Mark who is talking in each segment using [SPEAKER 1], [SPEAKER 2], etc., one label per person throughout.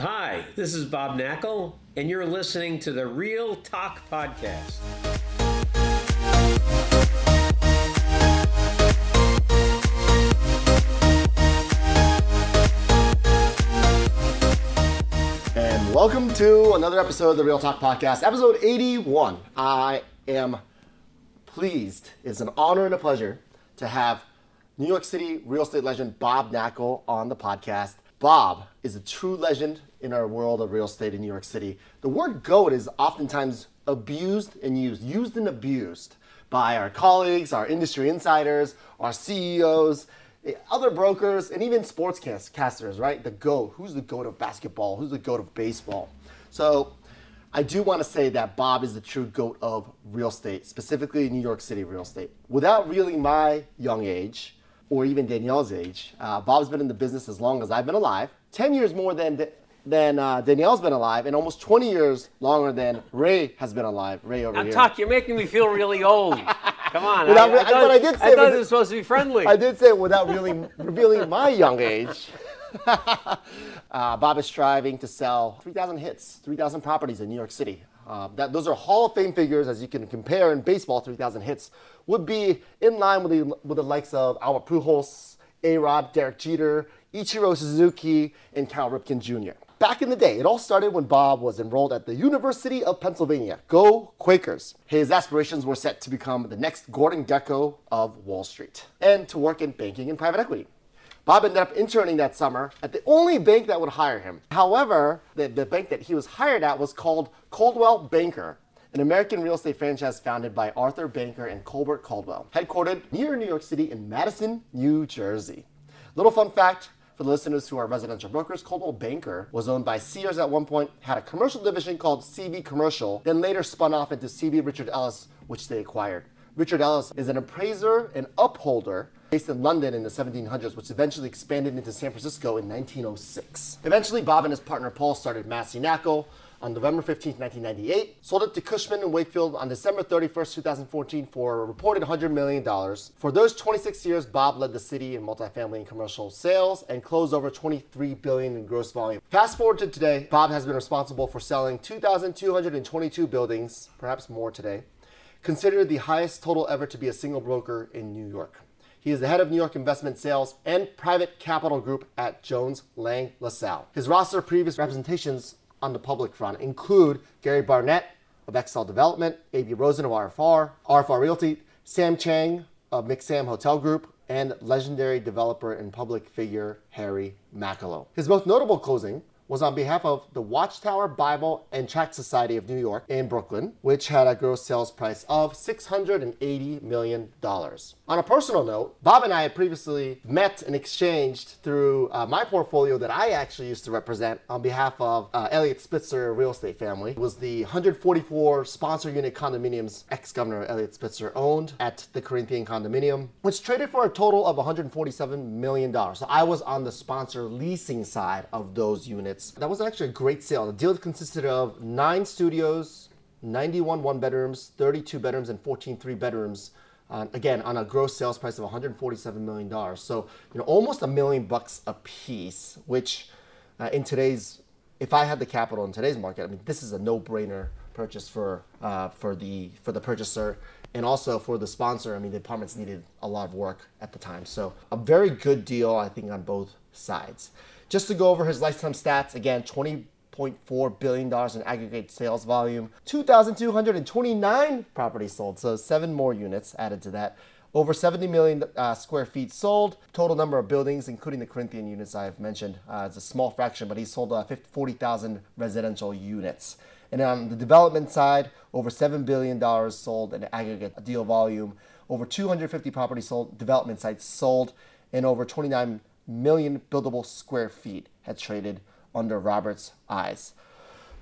[SPEAKER 1] Hi, this is Bob Knakal, and you're listening to the Real Talk Podcast.
[SPEAKER 2] And welcome to another episode of the Real Talk Podcast, episode 81. I am pleased, it's an honor and a pleasure to have New York City real estate legend Bob Knakal on the podcast. Bob is a true legend in our world of real estate in New York City. The word GOAT is oftentimes abused and used, used and abused by our colleagues, our industry insiders, our CEOs, eh, other brokers, and even sportscasters, right? The GOAT. Who's the GOAT of basketball? Who's the GOAT of baseball? So I do want to say that Bob is the true GOAT of real estate, specifically New York City real estate. Without really my young age, or even Danielle's age, uh, Bob's been in the business as long as I've been alive, 10 years more than than uh, Danielle's been alive, and almost 20 years longer than Ray has been alive. Ray over
[SPEAKER 1] Now,
[SPEAKER 2] here.
[SPEAKER 1] Tuck, you're making me feel really old. Come on.
[SPEAKER 2] Without
[SPEAKER 1] I,
[SPEAKER 2] re-
[SPEAKER 1] I thought,
[SPEAKER 2] I did say
[SPEAKER 1] I thought it was supposed to be friendly.
[SPEAKER 2] I did say it without really revealing my young age. uh, Bob is striving to sell 3,000 hits, 3,000 properties in New York City. Uh, that, those are Hall of Fame figures, as you can compare in baseball. 3,000 hits would be in line with the, with the likes of Albert Pujols, A-Rod, Derek Jeter, Ichiro Suzuki, and Cal Ripken Jr. Back in the day, it all started when Bob was enrolled at the University of Pennsylvania. Go Quakers! His aspirations were set to become the next Gordon Gekko of Wall Street and to work in banking and private equity. Bob ended up interning that summer at the only bank that would hire him. However, the, the bank that he was hired at was called Coldwell Banker, an American real estate franchise founded by Arthur Banker and Colbert Coldwell, headquartered near New York City in Madison, New Jersey. Little fun fact for the listeners who are residential brokers, Coldwell Banker was owned by Sears at one point, had a commercial division called CB Commercial, then later spun off into CB Richard Ellis, which they acquired. Richard Ellis is an appraiser and upholder based in London in the 1700s, which eventually expanded into San Francisco in 1906. Eventually, Bob and his partner Paul started Massey Knakal on November 15, 1998, sold it to Cushman and Wakefield on December 31st, 2014 for a reported $100 million. For those 26 years, Bob led the city in multifamily and commercial sales and closed over 23 billion in gross volume. Fast forward to today, Bob has been responsible for selling 2,222 buildings, perhaps more today, considered the highest total ever to be a single broker in New York. He is the head of New York investment sales and private capital group at Jones Lang LaSalle. His roster of previous representations on the public front include Gary Barnett of Extell Development, Aby Rosen of RFR, RFR Realty, Sam Chang of McSam Hotel Group, and legendary developer and public figure Harry Macklowe. His most notable closing was on behalf of the Watchtower Bible and Tract Society of New York in Brooklyn, which had a gross sales price of $680 million. On a personal note, Bob and I had previously met and exchanged through uh, my portfolio that I actually used to represent on behalf of uh, Eliot Spitzer Real Estate Family. It was the 144 sponsor unit condominiums ex-governor Eliot Spitzer owned at the Corinthian condominium, which traded for a total of $147 million. So I was on the sponsor leasing side of those units. That was actually a great sale. The deal consisted of nine studios, 91 one bedrooms, 32 bedrooms, and 14 three bedrooms. Uh, again, on a gross sales price of 147 million dollars. So, you know, almost a million bucks a piece. Which, uh, in today's, if I had the capital in today's market, I mean, this is a no-brainer purchase for uh, for the for the purchaser and also for the sponsor. I mean, the apartments needed a lot of work at the time. So, a very good deal, I think, on both sides. Just to go over his lifetime stats again, 20.4 billion dollars in aggregate sales volume, 2,229 properties sold, so seven more units added to that. Over 70 million uh, square feet sold. Total number of buildings, including the Corinthian units I've mentioned, uh, it's a small fraction, but he sold uh, 50, 40,000 residential units. And on the development side, over $7 billion sold in aggregate deal volume, over 250 properties sold, development sites sold, and over 29 million buildable square feet had traded under Robert's eyes.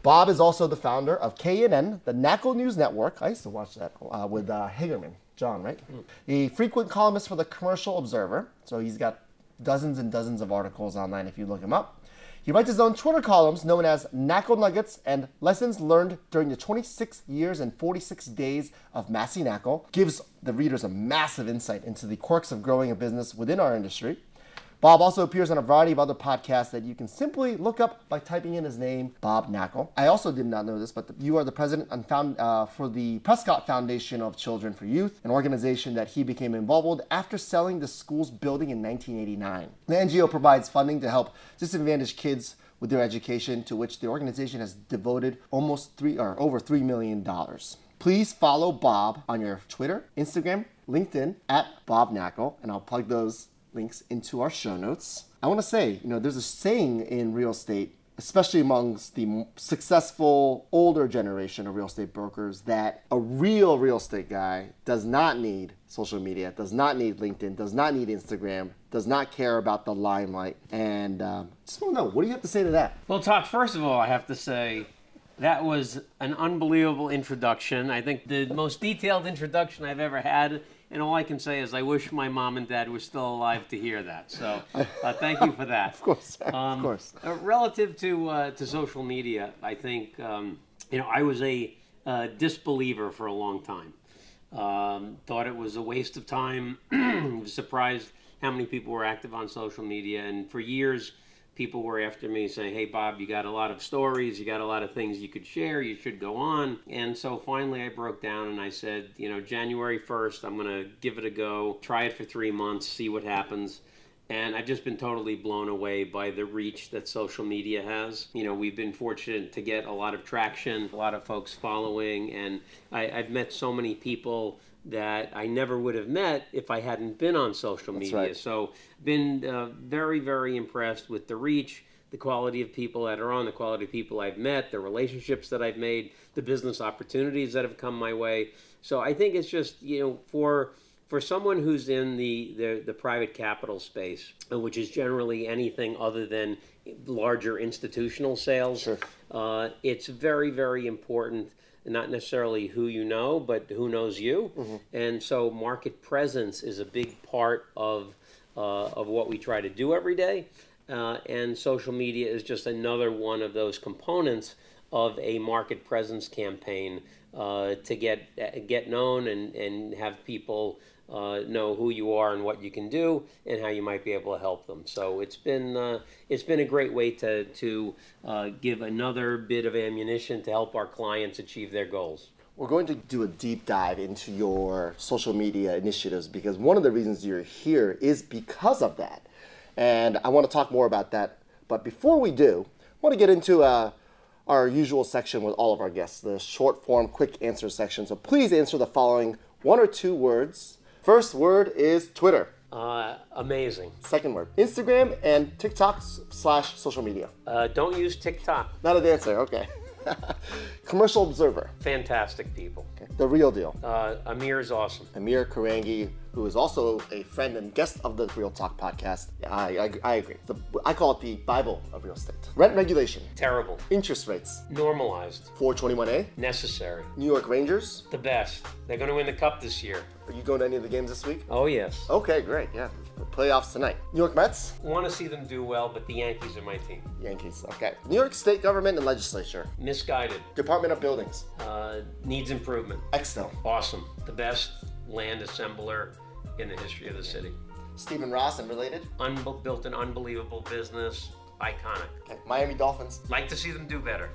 [SPEAKER 2] Bob is also the founder of KNN, the Knakal News Network. I used to watch that uh, with uh, Hagerman, John, right? A frequent columnist for the Commercial Observer. So he's got dozens and dozens of articles online if you look him up. He writes his own Twitter columns known as Knakal Nuggets and Lessons Learned During the 26 Years and 46 Days of Massey Knakal. Gives the readers a massive insight into the quirks of growing a business within our industry. Bob also appears on a variety of other podcasts that you can simply look up by typing in his name, Bob Knakal. I also did not know this, but you are the president and found uh, for the Prescott Foundation of Children for Youth, an organization that he became involved with after selling the school's building in 1989. The NGO provides funding to help disadvantaged kids with their education, to which the organization has devoted almost three or over three million dollars. Please follow Bob on your Twitter, Instagram, LinkedIn at Bob Knakal, and I'll plug those links into our show notes. I want to say, you know, there's a saying in real estate, especially amongst the successful older generation of real estate brokers, that a real real estate guy does not need social media, does not need LinkedIn, does not need Instagram, does not care about the limelight. And um, just want to know, what do you have to say to that?
[SPEAKER 1] Well, Talk, first of all, I have to say that was an unbelievable introduction. I think the most detailed introduction I've ever had. And all I can say is I wish my mom and dad were still alive to hear that. So uh, thank you for that.
[SPEAKER 2] of course,
[SPEAKER 1] Um,
[SPEAKER 2] of course.
[SPEAKER 1] uh, relative to uh, to social media, I think um, you know I was a uh, disbeliever for a long time. Um, thought it was a waste of time. was surprised how many people were active on social media, and for years, people were after me saying, "Hey, Bob, you got a lot of stories, you got a lot of things you could share. You should go on." And so finally, I broke down and I said, "You know, January first, I'm going to give it a go. Try it for three months, see what happens." And I've just been totally blown away by the reach that social media has. You know, we've been fortunate to get a lot of traction, a lot of folks following, and I, I've met so many people that I never would have met if I hadn't been on social media.
[SPEAKER 2] right.
[SPEAKER 1] So, been uh, very, very impressed with the reach, the quality of people that are on, the quality of people I've met, the relationships that I've made, the business opportunities that have come my way. So, I think it's just you know for for someone who's in the, the, the private capital space, uh, which is generally anything other than larger institutional sales,
[SPEAKER 2] Sure.
[SPEAKER 1] uh, it's very, very important. Not necessarily who you know, but who knows you. And so, market presence is a big part of uh, of what we try to do every day. Uh, and social media is just another one of those components of a market presence campaign uh, to get get known and, and have people uh, know who you are and what you can do and how you might be able to help them. So it's been uh, it's been a great way to to uh, give another bit of ammunition to help our clients achieve their goals.
[SPEAKER 2] We're going to do a deep dive into your social media initiatives because one of the reasons you're here is because of that. And I want to talk more about that. But before we do, I want to get into uh, our usual section with all of our guests, the short form quick answer section. So please answer the following one or two words. First word is Twitter.
[SPEAKER 1] Uh, amazing.
[SPEAKER 2] Second word, Instagram and TikTok slash social media.
[SPEAKER 1] Uh, don't use TikTok.
[SPEAKER 2] Not a dancer, okay. Commercial Observer,
[SPEAKER 1] Fantastic people.
[SPEAKER 2] okay. the real deal.
[SPEAKER 1] Uh, Amir is awesome.
[SPEAKER 2] Amir Korangy, who is also a friend and guest of the Real Talk podcast. I, I, I agree. The, I call it the Bible of real estate. Rent regulation,
[SPEAKER 1] Terrible.
[SPEAKER 2] interest rates,
[SPEAKER 1] Normalized.
[SPEAKER 2] 421A,
[SPEAKER 1] Necessary.
[SPEAKER 2] New York Rangers.
[SPEAKER 1] The best. They're going to win the cup this year.
[SPEAKER 2] Are you going to any of the games this week?
[SPEAKER 1] Oh yes.
[SPEAKER 2] Okay, great. Yeah, playoffs tonight. New York Mets,
[SPEAKER 1] Want to see them do well, but the Yankees are my team.
[SPEAKER 2] Yankees. Okay. New York State government and legislature,
[SPEAKER 1] Misguided.
[SPEAKER 2] Department of Buildings,
[SPEAKER 1] Uh, needs improvement.
[SPEAKER 2] Extell,
[SPEAKER 1] Awesome. The best land assembler in the history of the city.
[SPEAKER 2] Stephen Ross and related.
[SPEAKER 1] Unbe- built an unbelievable business. Iconic.
[SPEAKER 2] Okay. Miami Dolphins,
[SPEAKER 1] Like to see them do better.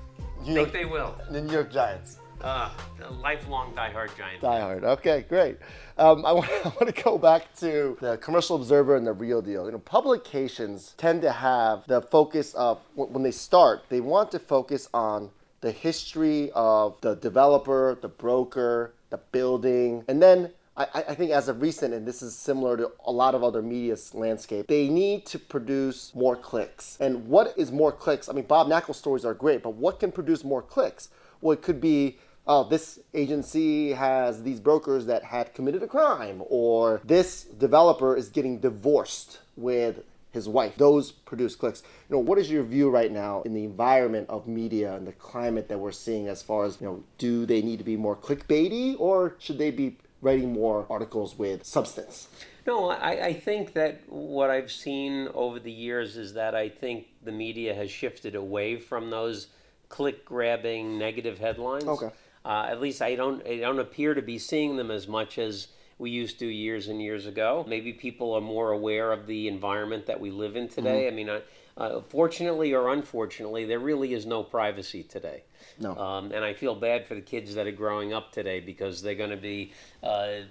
[SPEAKER 2] New
[SPEAKER 1] Think they will.
[SPEAKER 2] the New York Giants.
[SPEAKER 1] Uh, lifelong diehard giant.
[SPEAKER 2] Die Hard. Okay, great. Um, I, want, I want to go back to the Commercial Observer and the Real Deal. You know, publications tend to have the focus of when they start, they want to focus on the history of the developer, the broker, the building, and then. I, I think as of recent, and this is similar to a lot of other media landscape, they need to produce more clicks. And what is more clicks? I mean, Bob Knakal stories are great, but what can produce more clicks? Well, it could be oh, this agency has these brokers that had committed a crime, or this developer is getting divorced with his wife. Those produce clicks. You know, what is your view right now in the environment of media and the climate that we're seeing as far as, you know, do they need to be more clickbaity or should they be writing more articles with substance?
[SPEAKER 1] No, I, I think that what I've seen over the years is that I think the media has shifted away from those click grabbing negative headlines.
[SPEAKER 2] Okay.
[SPEAKER 1] Uh, at least I don't I don't appear to be seeing them as much as we used to years and years ago. Maybe people are more aware of the environment that we live in today. I mean, uh, uh, fortunately or unfortunately, there really is no privacy today.
[SPEAKER 2] No.
[SPEAKER 1] Um, and I feel bad for the kids that are growing up today because they're going to be uh,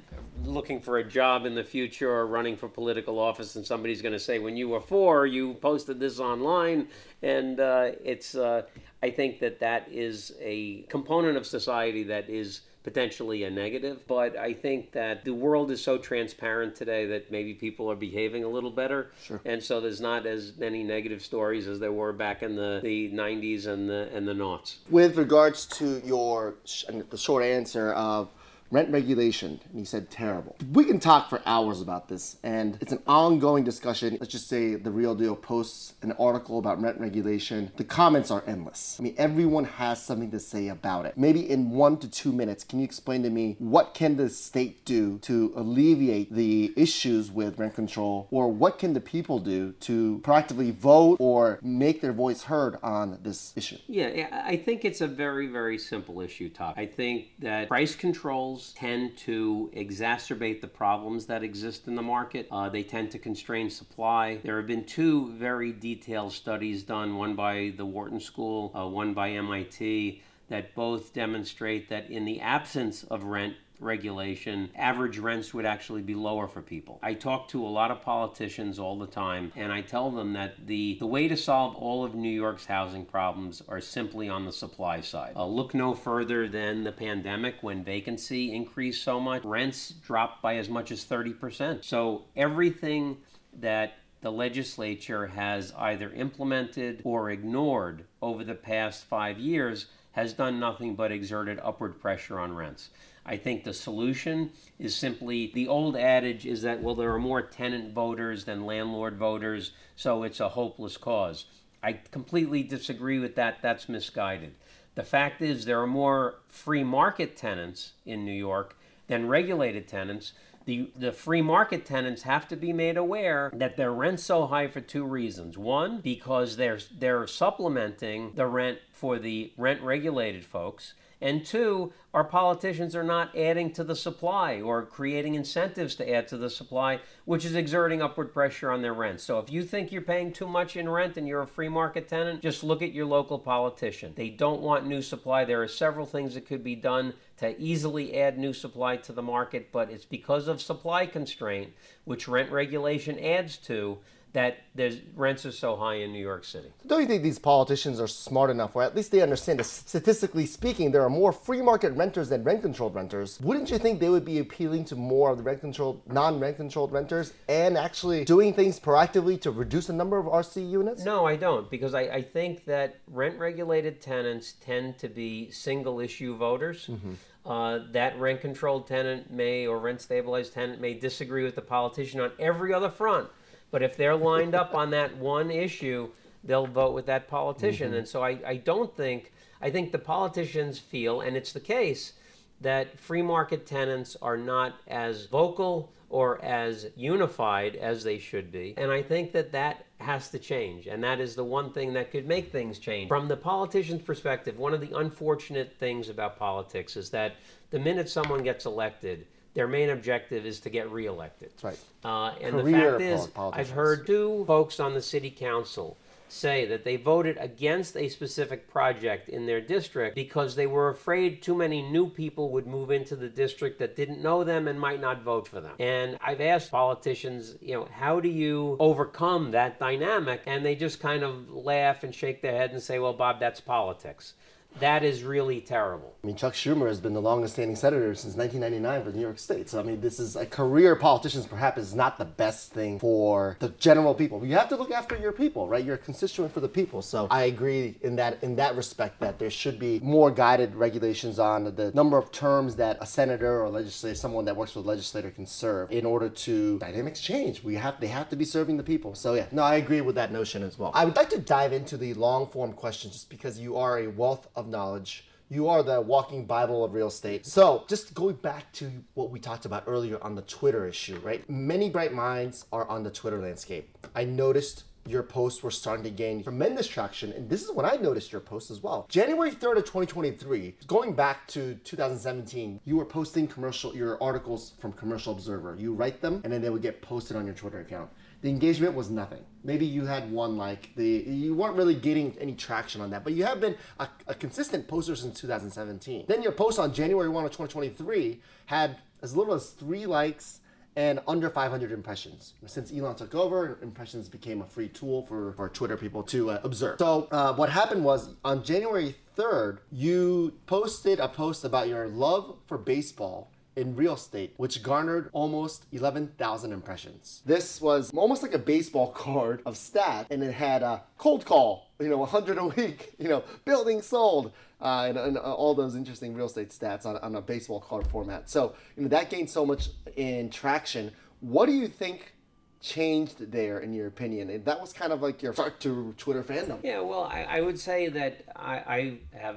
[SPEAKER 1] looking for a job in the future or running for political office, and somebody's going to say, "When you were four, you posted this online," and uh, it's. Uh, I think that that is a component of society that is potentially a negative. But I think that the world is so transparent today that maybe people are behaving a little better.
[SPEAKER 2] Sure.
[SPEAKER 1] And so there's not as many negative stories as there were back in the, the 90s and the and the noughts.
[SPEAKER 2] With regards to your sh- the short answer of rent regulation, and he said terrible. We can talk for hours about this, and it's an ongoing discussion. Let's just say the Real Deal posts an article about rent regulation. The comments are endless. I mean, everyone has something to say about it. Maybe in one to two minutes, can you explain to me what can the state do to alleviate the issues with rent control, or what can the people do to proactively vote or make their voice heard on this issue?
[SPEAKER 1] Yeah, I think it's a very, very simple issue, Top. I think that price controls tend to exacerbate the problems that exist in the market. Uh, they tend to constrain supply. There have been two very detailed studies done, one by the Wharton School, uh, one by MIT, that both demonstrate that in the absence of rent regulation, average rents would actually be lower for people. I talk to a lot of politicians all the time, and I tell them that the, the way to solve all of New York's housing problems are simply on the supply side. Uh, look no further than the pandemic when vacancy increased so much, rents dropped by as much as 30%. So everything that the legislature has either implemented or ignored over the past five years has done nothing but exerted upward pressure on rents. I think the solution is simply the old adage is that, well, there are more tenant voters than landlord voters, so it's a hopeless cause. I completely disagree with that. That's misguided. The fact is, there are more free market tenants in New York than regulated tenants. The, the free market tenants have to be made aware that their rent's so high for two reasons. One, because they're, they're supplementing the rent for the rent regulated folks. And two, our politicians are not adding to the supply or creating incentives to add to the supply, which is exerting upward pressure on their rent. So if you think you're paying too much in rent and you're a free market tenant, just look at your local politician. They don't want new supply. There are several things that could be done to easily add new supply to the market, but it's because of supply constraint, which rent regulation adds to, that there's rents are so high in New York City.
[SPEAKER 2] Don't you think these politicians are smart enough, or at least they understand that statistically speaking, there are more free market renters than rent controlled renters? Wouldn't you think they would be appealing to more of the rent controlled, non rent controlled renters and actually doing things proactively to reduce the number of RC units?
[SPEAKER 1] No, I don't, because I, I think that rent regulated tenants tend to be single issue voters. Mm-hmm. Uh, that rent controlled tenant may or rent stabilized tenant may disagree with the politician on every other front but if they're lined up on that one issue, they'll vote with that politician. Mm-hmm. And so I, I don't think, I think the politicians feel, and it's the case, that free market tenants are not as vocal or as unified as they should be. And I think that that has to change. And that is the one thing that could make things change. From the politician's perspective, one of the unfortunate things about politics is that the minute someone gets elected, their main objective is to get reelected.
[SPEAKER 2] That's right.
[SPEAKER 1] Uh, and
[SPEAKER 2] Career
[SPEAKER 1] the fact is,
[SPEAKER 2] pol-
[SPEAKER 1] I've heard two folks on the city council say that they voted against a specific project in their district because they were afraid too many new people would move into the district that didn't know them and might not vote for them. And I've asked politicians, you know, how do you overcome that dynamic? And they just kind of laugh and shake their head and say, well, Bob, that's politics. That is really terrible.
[SPEAKER 2] I mean, Chuck Schumer has been the longest standing senator since 1999 for New York State. So, I mean, this is a career politicians perhaps is not the best thing for the general people. You have to look after your people, right? You're a constituent for the people. So, I agree in that in that respect that there should be more guided regulations on the number of terms that a senator or legislator, someone that works for the legislator, can serve in order to dynamics change. We have they have to be serving the people. So, yeah, no, I agree with that notion as well. I would like to dive into the long form question just because you are a wealth of knowledge. You are the walking Bible of real estate. So, just going back to what we talked about earlier on the Twitter issue, right? Many bright minds are on the Twitter landscape. I noticed your posts were starting to gain tremendous traction. And this is when I noticed your posts as well. January 3rd of 2023, going back to 2017, you were posting commercial your articles from Commercial Observer. You write them and then they would get posted on your Twitter account. The engagement was nothing. Maybe you had one like the you weren't really getting any traction on that, but you have been a, a consistent poster since 2017. Then your post on January 1 of 2023 had as little as three likes and under 500 impressions. Since Elon took over, impressions became a free tool for, for Twitter people to uh, observe. So uh, what happened was on January 3rd, you posted a post about your love for baseball in real estate, which garnered almost 11,000 impressions. This was almost like a baseball card of stat, and it had a cold call, you know, 100 a week, you know, building sold, uh, and, and, all those interesting real estate stats on, on a baseball card format. So, you know, that gained so much in traction. What do you think changed there, in your opinion? And that was kind of like your start to Twitter fandom.
[SPEAKER 1] Yeah, well, I, I would say that I, I have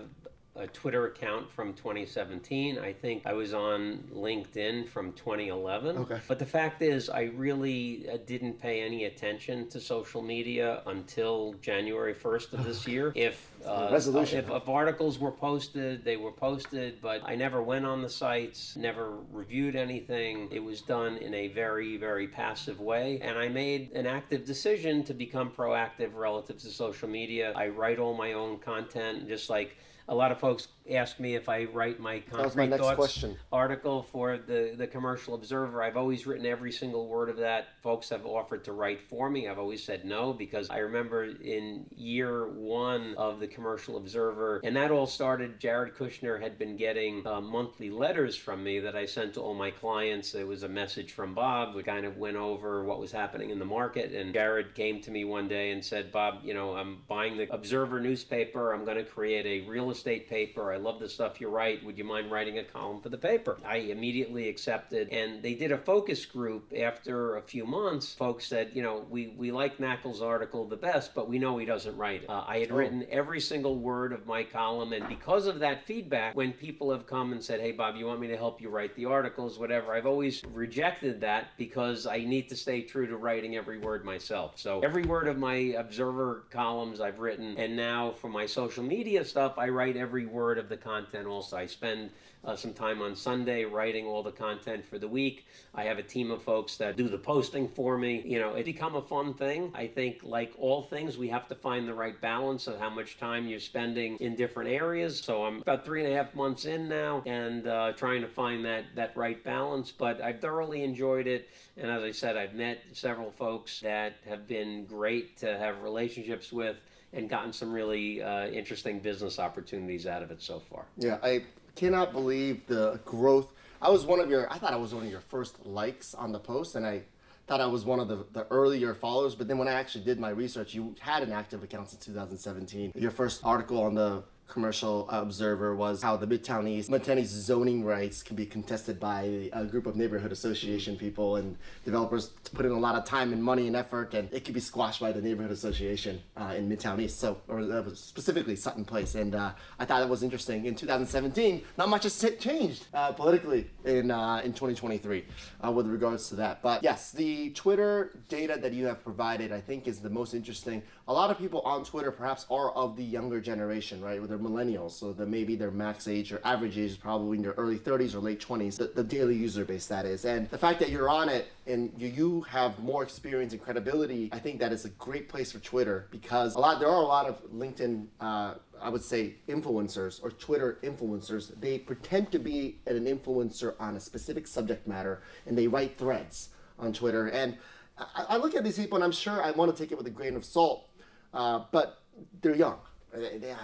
[SPEAKER 1] a Twitter account from 2017. I think I was on LinkedIn from 2011.
[SPEAKER 2] Okay.
[SPEAKER 1] But the fact is, I really uh, didn't pay any attention to social media until January 1st of this year. If uh,
[SPEAKER 2] resolution.
[SPEAKER 1] If, if articles were posted, they were posted, but I never went on the sites, never reviewed anything. It was done in a very, very passive way. And I made an active decision to become proactive relative to social media. I write all my own content, just like a lot of folks ask me if I write my concrete
[SPEAKER 2] my
[SPEAKER 1] thoughts
[SPEAKER 2] question.
[SPEAKER 1] article for the, the Commercial Observer. I've always written every single word of that. Folks have offered to write for me. I've always said no because I remember in year one of the Commercial Observer, and that all started. Jared Kushner had been getting uh, monthly letters from me that I sent to all my clients. It was a message from Bob, we kind of went over what was happening in the market. And Jared came to me one day and said, Bob, you know, I'm buying the Observer newspaper. I'm going to create a real estate paper. I love the stuff you write. Would you mind writing a column for the paper? I immediately accepted, and they did a focus group after a few months. Folks said, you know, we, we like Knakal's article the best, but we know he doesn't write it. Uh, I had oh. written every single word of my column, and because of that feedback, when people have come and said, hey, Bob, you want me to help you write the articles, whatever, I've always rejected that because I need to stay true to writing every word myself. So every word of my Observer columns I've written, and now for my social media stuff, I write every word of the content also. I spend uh, some time on Sunday writing all the content for the week. I have a team of folks that do the posting for me. You know, it become a fun thing. I think, like all things, we have to find the right balance of how much time you're spending in different areas. So I'm about three and a half months in now and uh, trying to find that, that right balance. But I've thoroughly enjoyed it. And as I said, I've met several folks that have been great to have relationships with and gotten some really uh, interesting business opportunities out of it so far.
[SPEAKER 2] Yeah, I cannot believe the growth. I was one of your, I thought I was one of your first likes on the post, and I thought I was one of the, the earlier followers. But then when I actually did my research, you had an active account since 2017. Your first article on the commercial observer was how the Midtown East, East zoning rights can be contested by a group of neighborhood association people and developers put in a lot of time and money and effort, and it could be squashed by the neighborhood association uh, in Midtown East. So, or specifically Sutton Place, and uh, I thought it was interesting. In 2017, not much has changed uh, politically in uh, in 2023 uh, with regards to that. But yes, the Twitter data that you have provided, I think, is the most interesting. A lot of people on Twitter perhaps are of the younger generation, right? Where They're millennials, so that maybe their max age or average age is probably in their early 30s or late 20s, the, the daily user base that is. And the fact that you're on it and you, you have more experience and credibility, I think that is a great place for Twitter because a lot there are a lot of LinkedIn uh, I would say influencers or Twitter influencers, they pretend to be an influencer on a specific subject matter and they write threads on Twitter. And I, I look at these people and I'm sure I want to take it with a grain of salt, uh, but they're young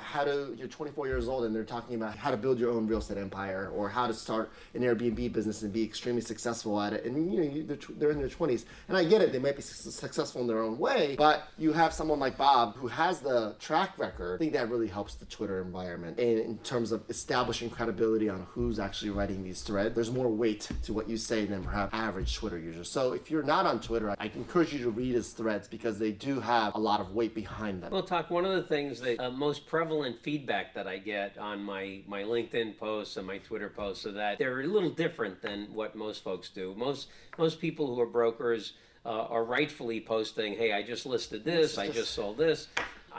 [SPEAKER 2] how to you're 24 years old and they're talking about how to build your own real estate empire or how to start an Airbnb business and be extremely successful at it. And you know they're, they're in their 20s, and I get it; they might be successful in their own way. But you have someone like Bob who has the track record. I think that really helps the Twitter environment in, in terms of establishing credibility on who's actually writing these threads. There's more weight to what you say than perhaps average Twitter users. So if you're not on Twitter, I encourage you to read his threads because they do have a lot of weight behind them.
[SPEAKER 1] Well, talk one of the things that. Um, most prevalent feedback that I get on my, my LinkedIn posts and my Twitter posts so that they're a little different than what most folks do. Most most people who are brokers uh, are rightfully posting, "Hey, I just listed this. I just sold this."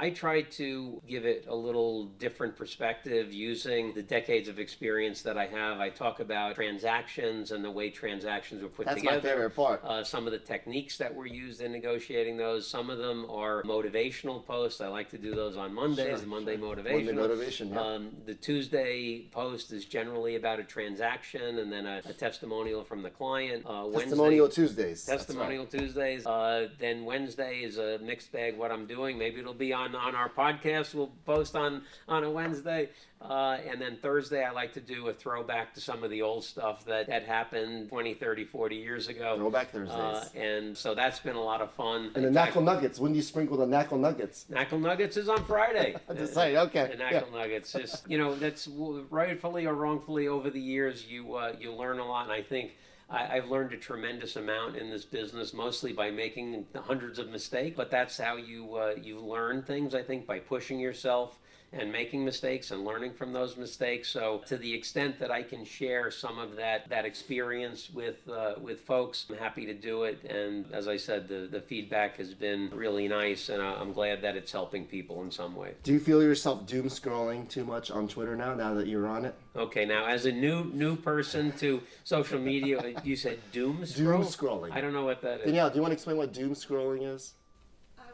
[SPEAKER 1] I try to give it a little different perspective using the decades of experience that I have. I talk about transactions and the way transactions were put
[SPEAKER 2] That's my
[SPEAKER 1] together.
[SPEAKER 2] favorite part.
[SPEAKER 1] Uh, some of the techniques that were used in negotiating those. Some of them are motivational posts. I like to do those on Mondays,
[SPEAKER 2] Sure,
[SPEAKER 1] the Monday
[SPEAKER 2] sure.
[SPEAKER 1] motivation.
[SPEAKER 2] Monday motivation, yeah.
[SPEAKER 1] Um, the Tuesday post is generally about a transaction and then a, a testimonial from the client. Uh, Wednesday-
[SPEAKER 2] Testimonial Tuesdays. That's right.
[SPEAKER 1] Testimonial Tuesdays. Uh, then Wednesday is a mixed bag. What I'm doing, maybe it'll be on on our podcast. We'll post on on a Wednesday, uh, and then Thursday I like to do a throwback to some of the old stuff that had happened 20, 30, 40 years ago.
[SPEAKER 2] Throwback Thursdays.
[SPEAKER 1] Uh, and so that's been a lot of fun.
[SPEAKER 2] And the Knakal nuggets. When do you sprinkle the Knakal nuggets?
[SPEAKER 1] Knakal Nuggets is on Friday.
[SPEAKER 2] I'm just saying, okay,
[SPEAKER 1] The Knakal Nuggets, just you know, that's rightfully or wrongfully over the years, you uh, you learn a lot, and I think. I, I've learned a tremendous amount in this business, mostly by making hundreds of mistakes. But that's how you uh, you learn things. I think by pushing yourself and making mistakes and learning from those mistakes. So to the extent that I can share some of that that experience with uh, with folks, I'm happy to do it. And as I said, the the feedback has been really nice, and I- I'm glad that it's helping people in some way.
[SPEAKER 2] Do you feel yourself doom scrolling too much on Twitter now? Now that you're on it,
[SPEAKER 1] Okay, now as a new new person to social media, you said doom scroll?
[SPEAKER 2] doom scrolling.
[SPEAKER 1] I don't know what that is.
[SPEAKER 2] Danielle, do you want to explain what doom scrolling is?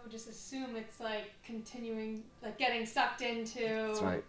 [SPEAKER 3] I would just assume it's like continuing, like getting sucked into.
[SPEAKER 2] That's right.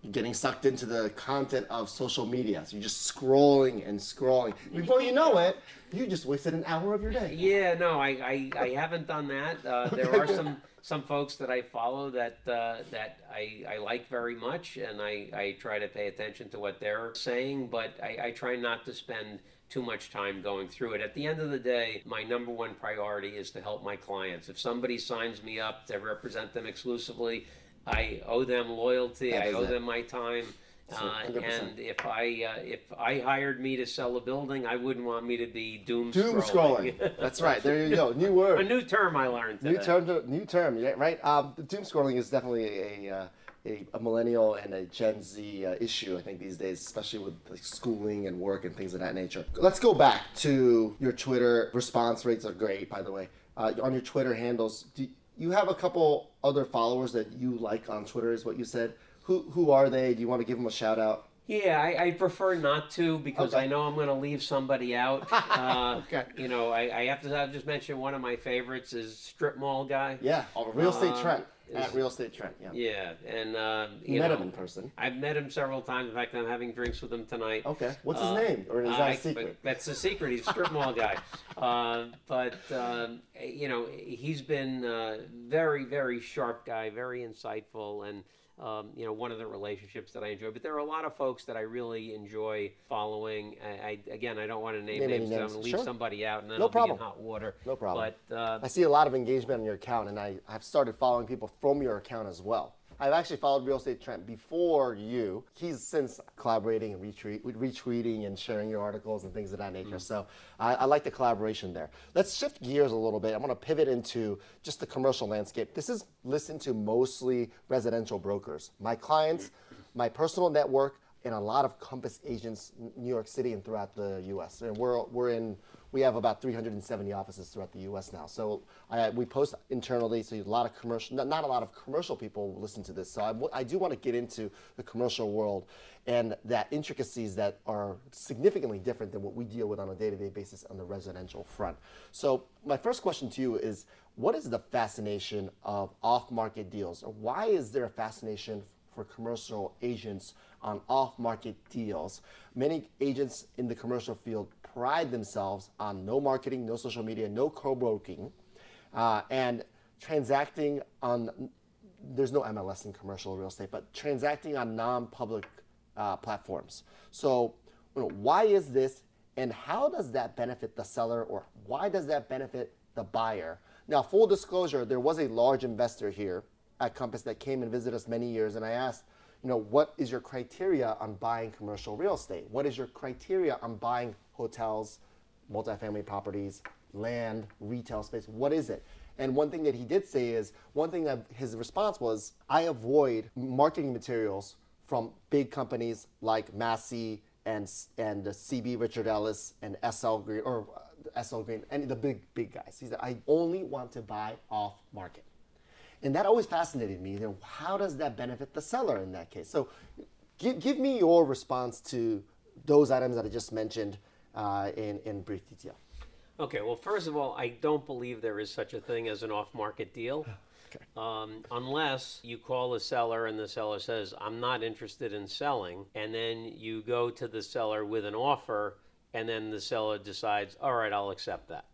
[SPEAKER 2] You're getting sucked into the content of social media. So you're just scrolling and scrolling. Before you know it, you just wasted an hour of your day.
[SPEAKER 1] Yeah, no, I, I, I haven't done that. Uh, there are some some folks that I follow that uh, that I, I like very much, and I, I try to pay attention to what they're saying, but I, I try not to spend too much time going through it. At the end of the day, my number one priority is to help my clients. If somebody signs me up to represent them exclusively, I owe them loyalty. I owe them my time. Uh, and if I uh, if I hired me to sell a building, I wouldn't want me to be doom
[SPEAKER 2] Doom scrolling. That's right. There you go. New word.
[SPEAKER 1] a new term I learned today.
[SPEAKER 2] New term. New term. Yeah, right. Um, doom scrolling is definitely a, uh, a a millennial and a Gen Z uh, issue. I think these days, especially with like, schooling and work and things of that nature. Let's go back to your Twitter response rates. Are great, by the way. Uh, on your Twitter handles, do you have a couple other followers that you like on Twitter? Is what you said. Who who are they? Do you want to give them a shout out?
[SPEAKER 1] Yeah, I, I prefer not to because
[SPEAKER 2] Okay.
[SPEAKER 1] I know I'm going to leave somebody out. Uh,
[SPEAKER 2] Okay.
[SPEAKER 1] You know, I, I have to I'll just mention one of my favorites is Strip Mall guy.
[SPEAKER 2] Yeah, Real Estate Trent
[SPEAKER 1] is-
[SPEAKER 2] at Real Estate Trent. Yeah,
[SPEAKER 1] Yeah, and
[SPEAKER 2] you
[SPEAKER 1] you
[SPEAKER 2] met
[SPEAKER 1] know,
[SPEAKER 2] him in person.
[SPEAKER 1] I've met him several times. In fact, I'm having drinks with him tonight.
[SPEAKER 2] Okay, what's his
[SPEAKER 1] Uh,
[SPEAKER 2] name? Or is that
[SPEAKER 1] I-
[SPEAKER 2] a secret?
[SPEAKER 1] That's a secret. He's a strip mall guy. Uh, but, um, you know, he's been uh, very, very sharp guy, very insightful, and, um, you know, one of the relationships that I enjoy. But there are a lot of folks that I really enjoy following. I, I Again, I don't want to name,
[SPEAKER 2] Name
[SPEAKER 1] names, I'm going to leave
[SPEAKER 2] Sure.
[SPEAKER 1] somebody out, and then
[SPEAKER 2] No
[SPEAKER 1] I'll
[SPEAKER 2] problem.
[SPEAKER 1] be in hot water.
[SPEAKER 2] No problem.
[SPEAKER 1] But, uh,
[SPEAKER 2] I see a lot of engagement on your account, and I, I've started following people from your account as well. I've actually followed Real Estate Trent before you. He's since collaborating and retweet, retweeting and sharing your articles and things of that nature. Mm. So I, I like the collaboration there. Let's shift gears a little bit. I'm going to pivot into just the commercial landscape. This is listened to mostly residential brokers. My clients, my personal network, and a lot of Compass agents New York City and throughout the U.S. And we're, we're in we have about 370 offices throughout the U.S. now. So I, we post internally. So a lot of commercial, not, not a lot of commercial people listen to this. So I do want to get into the commercial world and that intricacies that are significantly different than what we deal with on a day-to-day basis on the residential front. So my first question to you is, what is the fascination of off-market deals? Or why is there a fascination for commercial agents on off-market deals? Many agents in the commercial field pride themselves on no marketing, no social media, no co-broking, uh, and transacting on. There's no MLS in commercial real estate, but transacting on non-public uh, platforms. So, you know, why is this, and how does that benefit the seller, or why does that benefit the buyer? Now, full disclosure, there was a large investor here at Compass that came and visited us many years, and I asked, you know, what is your criteria on buying commercial real estate? What is your criteria on buying hotels, multifamily properties, land, retail space? What is it? And one thing that he did say is one thing that his response was, I avoid marketing materials from big companies like Massey and and CB Richard Ellis and SL Green or uh, SL Green, and the big big guys. He said, I only want to buy off market. And that always fascinated me. You know, how does that benefit the seller in that case? So, give, give me your response to those items that I just mentioned uh, in, in brief detail.
[SPEAKER 1] Okay, well, first of all, I don't believe there is such a thing as an off market deal.
[SPEAKER 2] Okay.
[SPEAKER 1] Um, unless you call the seller and the seller says, I'm not interested in selling, and then you go to the seller with an offer, and then the seller decides, all right, I'll accept that.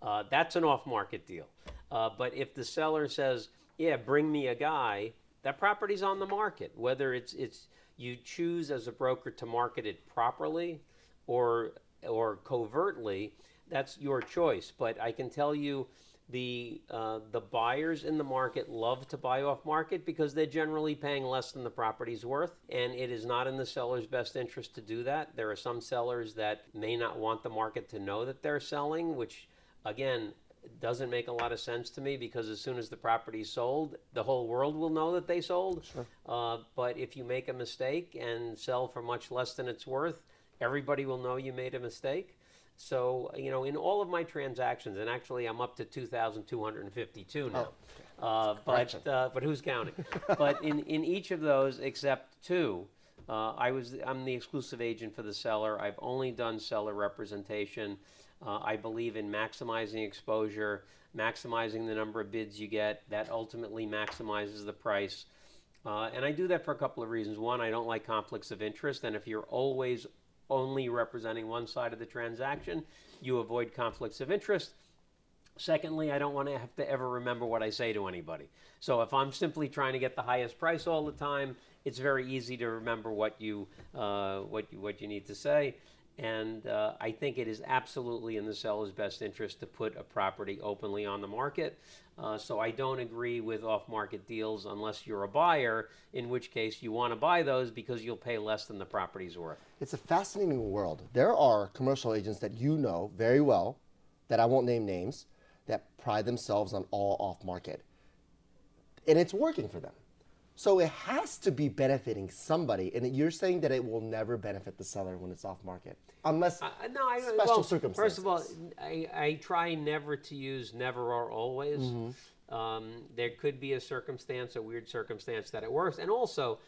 [SPEAKER 1] Uh, that's an off market deal. Uh, but if the seller says, yeah, bring me a guy, that property's on the market. Whether it's, it's you choose as a broker to market it properly or, or covertly, that's your choice. But I can tell you, the uh, the buyers in the market love to buy off market because they're generally paying less than the property's worth, and it is not in the seller's best interest to do that. There are some sellers that may not want the market to know that they're selling, which again doesn't make a lot of sense to me because as soon as the property's sold, the whole world will know that they sold.
[SPEAKER 2] Sure.
[SPEAKER 1] Uh, but if you make a mistake and sell for much less than it's worth, everybody will know you made a mistake. So, you know, in all of my transactions, and actually I'm up to 2,252 now. Uh, but, uh, but who's counting? but in, in each of those, except two, uh, I was I'm the exclusive agent for the seller. I've only done seller representation. Uh, I believe in maximizing exposure, maximizing the number of bids you get. That ultimately maximizes the price. Uh, and I do that for a couple of reasons. One, I don't like conflicts of interest, and if you're always only representing one side of the transaction, you avoid conflicts of interest. Secondly, I don't want to have to ever remember what I say to anybody. So if I'm simply trying to get the highest price all the time, it's very easy to remember what you uh, what you, what you need to say. And uh, I think it is absolutely in the seller's best interest to put a property openly on the market. Uh, so I don't agree with off-market deals unless you're a buyer, in which case you want to buy those because you'll pay less than the property's worth.
[SPEAKER 2] It's a fascinating world. There are commercial agents that you know very well, that I won't name names, that pride themselves on all off market. And it's working for them. So it has to be benefiting somebody. And you're saying that it will never benefit the seller when it's off market. Unless
[SPEAKER 1] Uh, no, I,
[SPEAKER 2] special
[SPEAKER 1] well,
[SPEAKER 2] circumstances.
[SPEAKER 1] First of all, I, I try never to use never or always.
[SPEAKER 2] Mm-hmm.
[SPEAKER 1] Um, there could be a circumstance, a weird circumstance that it works. And also,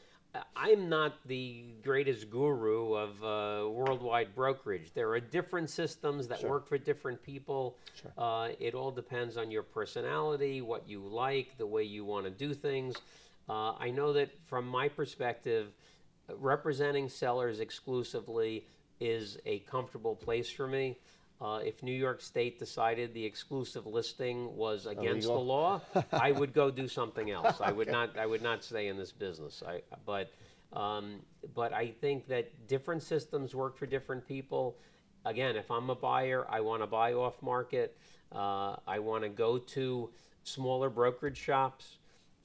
[SPEAKER 1] I'm not the greatest guru of uh, worldwide brokerage. There are different systems that work for different people.
[SPEAKER 2] Sure.
[SPEAKER 1] Uh, it all depends on your personality, what you like, the way you want to do things. Uh, I know that from my perspective, representing sellers exclusively is a comfortable place for me. Uh, if New York State decided the exclusive listing was against the law, I would go do something else. I would not. I would not stay in this business. I, but, um, but I think that different systems work for different people. Again, if I'm a buyer, I want to buy off market. Uh, I want to go to smaller brokerage shops.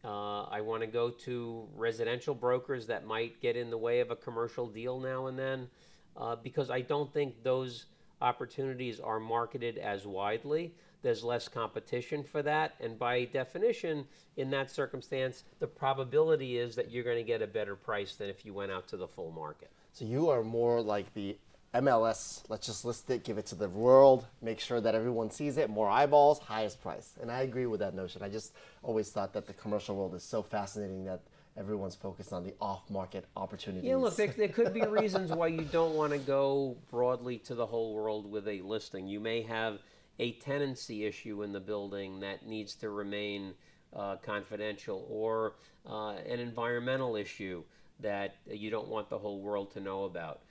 [SPEAKER 1] Uh, I want to go to residential brokers that might get in the way of a commercial deal now and then, uh, because I don't think those opportunities are marketed as widely. There's less competition for that, and by definition, in that circumstance, the probability is that you're going to get a better price than if you went out to the full market.
[SPEAKER 2] So you are more like the MLS. Let's just list it, give it to the world, make sure that everyone sees it. More eyeballs, highest price. And I agree with that notion. I just always thought that the commercial world is so fascinating that everyone's focused on the off-market opportunities.
[SPEAKER 1] Yeah, look, there, there could be reasons why you don't want to go broadly to the whole world with a listing. You may have a tenancy issue in the building that needs to remain uh, confidential, or uh, an environmental issue that you don't want the whole world to know about.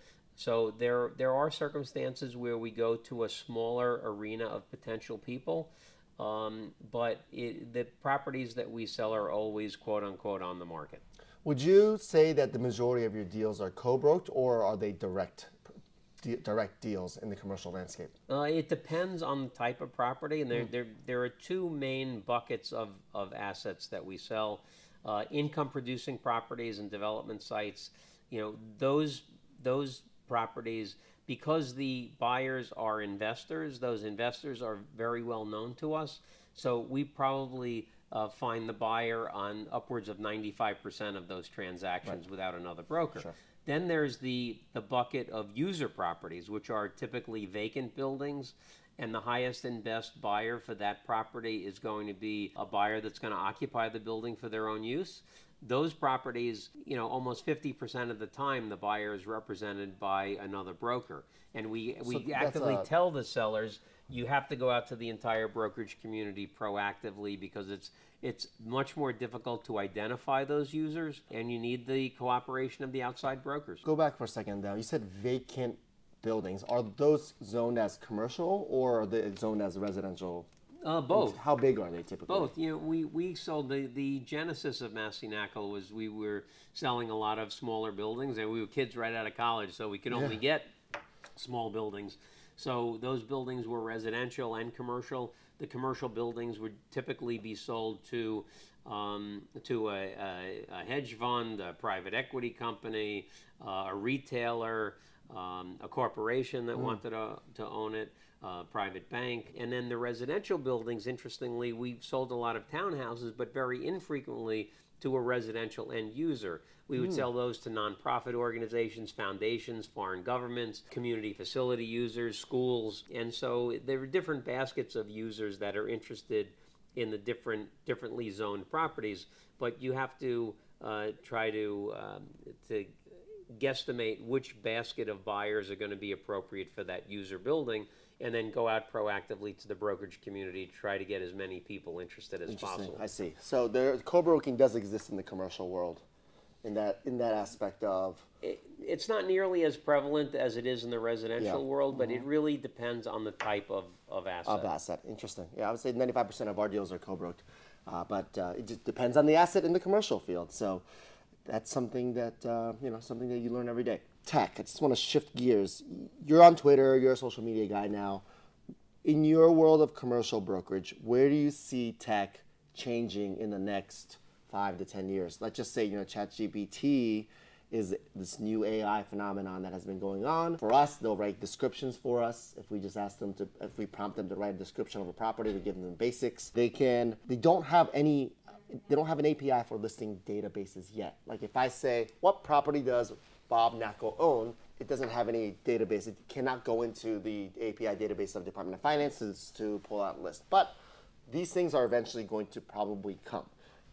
[SPEAKER 1] So there, there are circumstances where we go to a smaller arena of potential people, um, but it, the properties that we sell are always quote unquote on the market.
[SPEAKER 2] Would you say that the majority of your deals are co-broked or are they direct direct deals in the commercial landscape?
[SPEAKER 1] Uh, it depends on the type of property, and there, there, there are two main buckets of, of assets that we sell uh, income producing properties and development sites. You know, those, those properties, because the buyers are investors, those investors are very well known to us. So we probably uh, find the buyer on upwards of 95% of those transactions without another broker. Then there's the, the bucket of user properties, which are typically vacant buildings. and the highest and best buyer for that property is going to be a buyer that's going to occupy the building for their own use. Those properties, you know, almost 50% of the time the buyer is represented by another broker. And we, we
[SPEAKER 2] that's
[SPEAKER 1] actively
[SPEAKER 2] a-
[SPEAKER 1] tell the sellers you have to go out to the entire brokerage community proactively because it's it's much more difficult to identify those users and you need the cooperation of the outside brokers.
[SPEAKER 2] Go back for a second now. You said vacant buildings. Are those zoned as commercial or are they zoned as residential?
[SPEAKER 1] Uh, both.
[SPEAKER 2] How big are they typically?
[SPEAKER 1] Both. You know, we, we sold the, the genesis of Massey Knakal was we were selling a lot of smaller buildings and we were kids right out of college, so we could only get small buildings. So those buildings were residential and commercial. The commercial buildings would typically be sold to um, to a, a, a hedge fund, a private equity company, uh, a retailer, um, a corporation that wanted to, to own it, a private bank. And then the residential buildings, interestingly, we've sold a lot of townhouses, but very infrequently to a residential end user. We would sell those to nonprofit organizations, foundations, foreign governments, community facility users, schools. And so there are different baskets of users that are interested in the different differently zoned properties, but you have to uh, try to um, to guesstimate which basket of buyers are going to be appropriate for that user building, and then go out proactively to the brokerage community to try to get as many people interested as possible.
[SPEAKER 2] I see. So there, co-broking does exist in the commercial world, in that in that aspect of
[SPEAKER 1] It, it's not nearly as prevalent as it is in the residential
[SPEAKER 2] Yeah. Mm-hmm.
[SPEAKER 1] world, but it really depends on the type of, of asset.
[SPEAKER 2] of asset. Interesting. Yeah, I would say 95% of our deals are co-broked, uh, but uh, it just depends on the asset in the commercial field. So that's something that uh, you know, something that you learn every day. Tech. I just want to shift gears. You're on Twitter. You're a social media guy now. In your world of commercial brokerage, where do you see tech changing in the next five to ten years? Let's just say you know ChatGPT is this new AI phenomenon that has been going on. For us, they'll write descriptions for us. If we just ask them to, if we prompt them to write a description of a property, we give them the basics. They can, they don't have any, they don't have an API for listing databases yet. Like if I say, what property does Bob Knakal own? It doesn't have any database. It cannot go into the API database of Department of Finances to pull out a list. But these things are eventually going to probably come.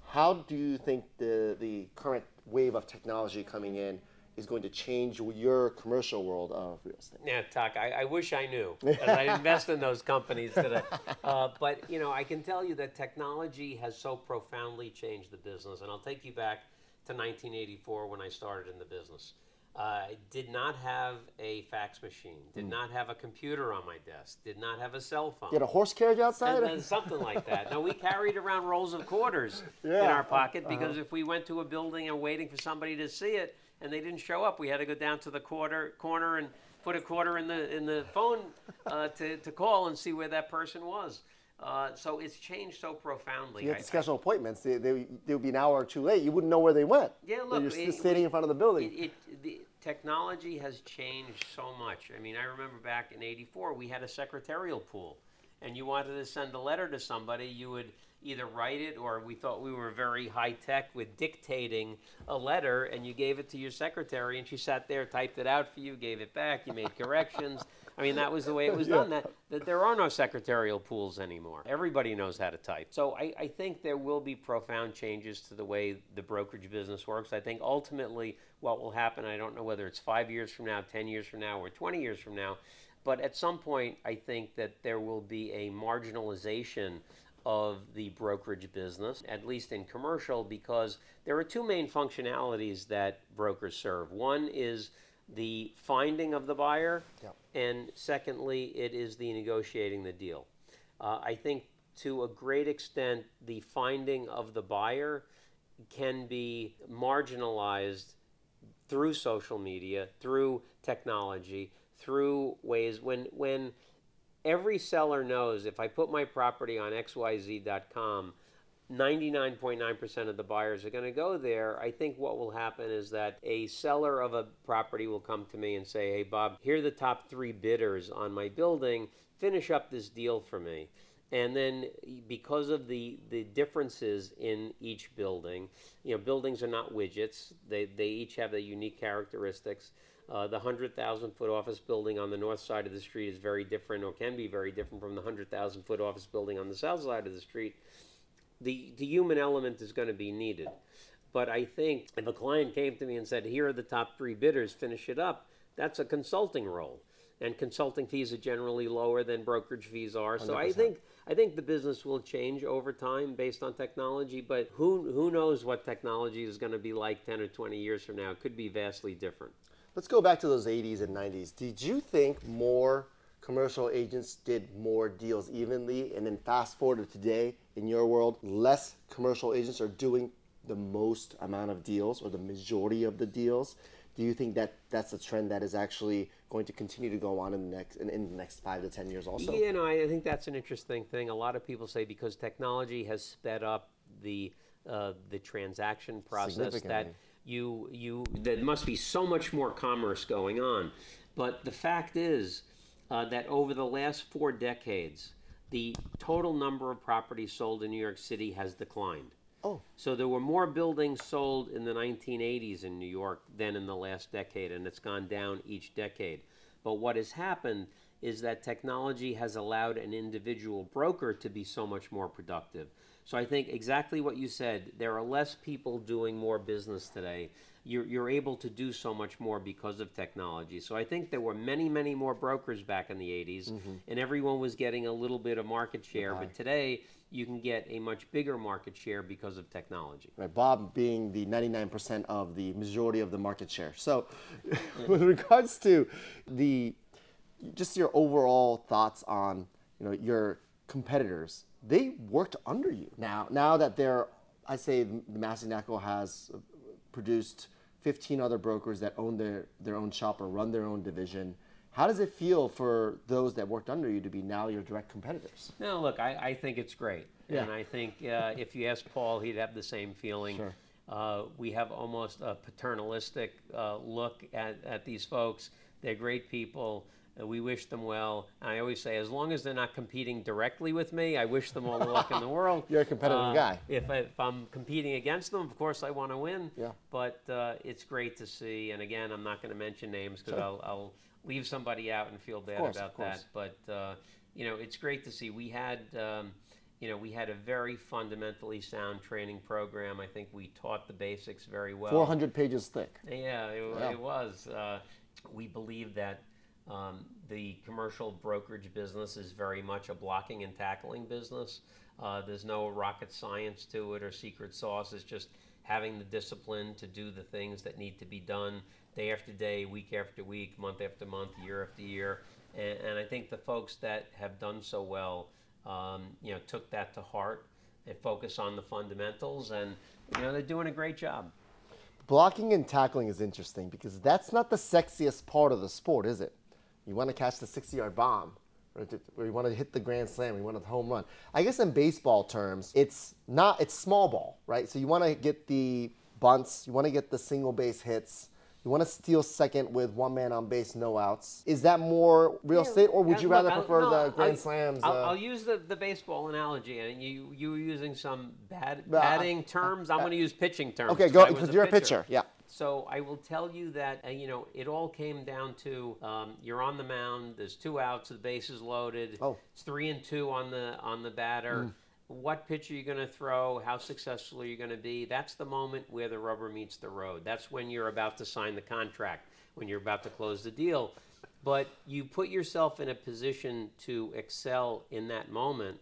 [SPEAKER 2] How do you think the, the current wave of technology coming in is going to change your commercial world of real estate?
[SPEAKER 1] Yeah, Tuck, I, I wish I knew. I invest in those companies today. Uh, but, you know, I can tell you that technology has so profoundly changed the business. And I'll take you back to 1984 when I started in the business. I did not have a fax machine, did not have a computer on my desk, did not have a cell phone.
[SPEAKER 2] You had a horse carriage outside?
[SPEAKER 1] And, uh, something like that. No, we carried around rolls of quarters in our pocket because if we went to a building and waiting for somebody to see it and they didn't show up, we had to go down to the quarter corner and put a quarter in the in the phone uh, to to call and see where that person was. Uh, so it's changed so profoundly.
[SPEAKER 2] you had to schedule appointments. They, they, they would be an hour or two late. You wouldn't know where they went.
[SPEAKER 1] Yeah, look,
[SPEAKER 2] You're
[SPEAKER 1] it-
[SPEAKER 2] just sitting in front of the building.
[SPEAKER 1] It, it, the technology has changed so much. I mean, I remember back in '84, we had a secretarial pool, and you wanted to send a letter to somebody, you would either write it or we thought we were very high tech with dictating a letter, and you gave it to your secretary, and she sat there, typed it out for you, gave it back, you made corrections. I mean, that was the way it was done. That, that there are no secretarial pools anymore. Everybody knows how to type. So I, I think there will be profound changes to the way the brokerage business works. I think ultimately what will happen, I don't know whether it's five years from now, 10 years from now, or 20 years from now, but at some point I think that there will be a marginalization of the brokerage business, at least in commercial, because there are two main functionalities that brokers serve. One is the finding of the buyer,
[SPEAKER 2] Yep.
[SPEAKER 1] And secondly, it is the negotiating the deal. Uh, I think to a great extent, the finding of the buyer can be marginalized through social media, through technology, through ways when when every seller knows if I put my property on xyz.com, 99.9% of the buyers are going to go there. I think what will happen is that a seller of a property will come to me and say, "Hey Bob, here are the top 3 bidders on my building. Finish up this deal for me." and then because of the, the differences in each building, you know, buildings are not widgets. They, they each have their unique characteristics. Uh, the 100,000 foot office building on the north side of the street is very different or can be very different from the 100,000 foot office building on the south side of the street. The, the human element is going to be needed. But I think if a client came to me and said, here are the top three bidders, finish it up, that's a consulting role. And consulting fees are generally lower than brokerage fees are. So I
[SPEAKER 2] 100%.
[SPEAKER 1] think I think the business will change over time based on technology, but who who knows what technology is going to be like 10 or 20 years from now? It could be vastly different.
[SPEAKER 2] Let's go back to those 80s and 90s. Did you think more commercial agents did more deals evenly? And then fast forward to today, in your world, less commercial agents are doing the most amount of deals or the majority of the deals. Do you think that that's a trend that is actually going to continue to go on in the next in, in the next five to ten years also?
[SPEAKER 1] yeah, I I think that's an interesting thing. A lot of people say because technology has sped up the uh, the transaction process that you you there must be so much more commerce going on. But the fact is uh, that over the last four decades, the total number of properties sold in New York City has declined.
[SPEAKER 2] Oh.
[SPEAKER 1] So there were more buildings sold in the 1980s in New York than in the last decade, and it's gone down each decade. But what has happened is that technology has allowed an individual broker to be so much more productive. So I think exactly what you said, there are less people doing more business today. You're, you're able to do so much more because of technology. So I think there were many, many more brokers back in the 80s, mm-hmm. and everyone was getting a little bit of market share. But today, you can get a much bigger market share because of technology.
[SPEAKER 2] Right, Bob being the 99% of the majority of the market share. So, with regards to the just your overall thoughts on you know your competitors, they worked under you. Now, now that they're, I say, Massey Knakal has produced 15 other brokers that own their their own shop or run their own division. How does it feel for those that worked under you to be now your direct competitors?
[SPEAKER 1] No, look, I, I think it's great.
[SPEAKER 2] Yeah.
[SPEAKER 1] And I think uh, if you ask Paul, he'd have the same feeling.
[SPEAKER 2] Sure.
[SPEAKER 1] Uh, we have almost a paternalistic uh, look at, at these folks. They're great people. Uh, we wish them well. And I always say, as long as they're not competing directly with me, I wish them all the luck in the world.
[SPEAKER 2] You're a competitive
[SPEAKER 1] Uh,
[SPEAKER 2] guy.
[SPEAKER 1] If, I, if I'm competing against them, of course I want to win.
[SPEAKER 2] Yeah.
[SPEAKER 1] But uh, it's great to see. And again, I'm not going to mention names because I'll, I'll leave somebody out and feel bad
[SPEAKER 2] course,
[SPEAKER 1] about that. But uh, you know, it's great to see. We had, um, you know, we had a very fundamentally sound training program. I think we taught the basics very well.
[SPEAKER 2] 400 pages thick.
[SPEAKER 1] Yeah, it,
[SPEAKER 2] Yeah.
[SPEAKER 1] it was. Uh, we believe that um, the commercial brokerage business is very much a blocking and tackling business. Uh, there's no rocket science to it or secret sauce. It's just having the discipline to do the things that need to be done day after day, week after week, month after month, year after year. And, and I think the folks that have done so well, um, you know, took that to heart. They focus on the fundamentals, and you know, they're doing a great job.
[SPEAKER 2] Blocking and tackling is interesting because that's not the sexiest part of the sport, is it? You want to catch the 60 yard bomb, or, you want to hit the grand slam, you want a home run. I guess in baseball terms, it's not, it's small ball, right? So you want to get the bunts, you want to get the single base hits. You want to steal second with one man on base, no outs. Is that more real estate, or would you rather
[SPEAKER 1] I'll-
[SPEAKER 2] prefer
[SPEAKER 1] no,
[SPEAKER 2] the grand
[SPEAKER 1] I'll-
[SPEAKER 2] slams?
[SPEAKER 1] I'll,
[SPEAKER 2] uh,
[SPEAKER 1] I'll use the, the baseball analogy, and you you were using some bad
[SPEAKER 2] Uh,
[SPEAKER 1] batting terms. I'm going to use pitching terms.
[SPEAKER 2] Okay, go because you're a pitcher. Yeah.
[SPEAKER 1] So I will tell you that uh, you know it all came down to um, you're on the mound. There's two outs. The base is loaded.
[SPEAKER 2] Oh.
[SPEAKER 1] It's three and two on the on the batter. What pitch are you going to throw? How successful are you going to be? That's the moment where the rubber meets the road. That's when you're about to sign the contract. When you're about to close the deal. But you put yourself in a position to excel in that moment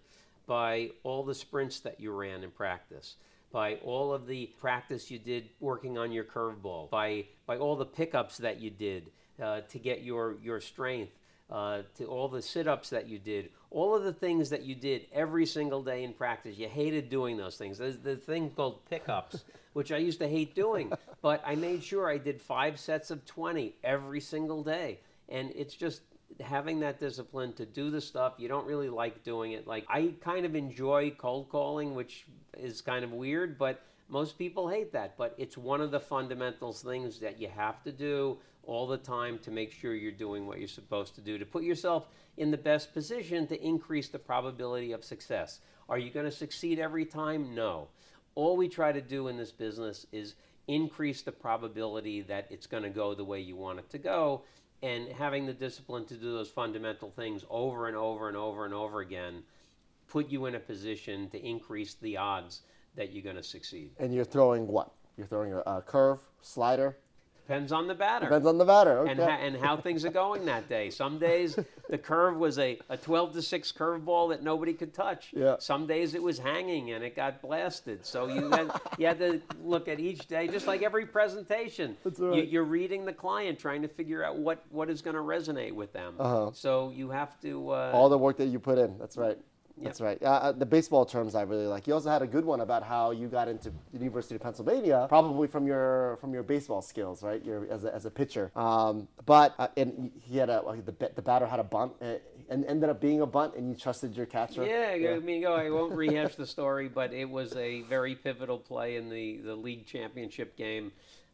[SPEAKER 1] by all the sprints that you ran in practice, by all of the practice you did working on your curveball, by by all the pickups that you did uh, to get your your strength, uh, to all the sit-ups that you did, all of the things that you did every single day in practice. You hated doing those things. There's the thing called pickups, which I used to hate doing, but I made sure I did five sets of 20 every single day, and it's just having that discipline to do the stuff you don't really like doing it like i kind of enjoy cold calling which is kind of weird but Most people hate that, but it's one of the fundamental things that you have to do all the time to make sure you're doing what you're supposed to do to put yourself in the best position to increase the probability of success. Are you going to succeed every time? No. All we try to do in this business is increase the probability that it's going to go the way you want it to go and having the discipline to do those fundamental things over and over and over and over again put you in a position to increase the odds that you're going to succeed.
[SPEAKER 2] And you're throwing what? You're throwing a, a curve, slider.
[SPEAKER 1] Depends on the batter.
[SPEAKER 2] Depends on the batter. Okay.
[SPEAKER 1] and, ha- and how things are going that day. Some days the curve was a, a 12 to 6 curveball that nobody could touch.
[SPEAKER 2] Yeah.
[SPEAKER 1] Some days it was hanging and it got blasted. So you had, you had to look at each day, just like every presentation.
[SPEAKER 2] That's right.
[SPEAKER 1] You, are reading the client, trying to figure out what, what is going to resonate with them.
[SPEAKER 2] Uh-huh.
[SPEAKER 1] So you have to. Uh,
[SPEAKER 2] All the work that you put in. That's right. That's right. Uh, uh, the baseball terms I really like. You also had a good one about how you got into the University of Pennsylvania, probably from your from your baseball skills, right? Your as a, as a pitcher. Um, but uh, and he had a the the batter had a bunt uh, and ended up being a bunt, and you trusted your catcher.
[SPEAKER 1] Yeah, I mean. I won't rehash the story, but it was a very pivotal play in the, the league championship game.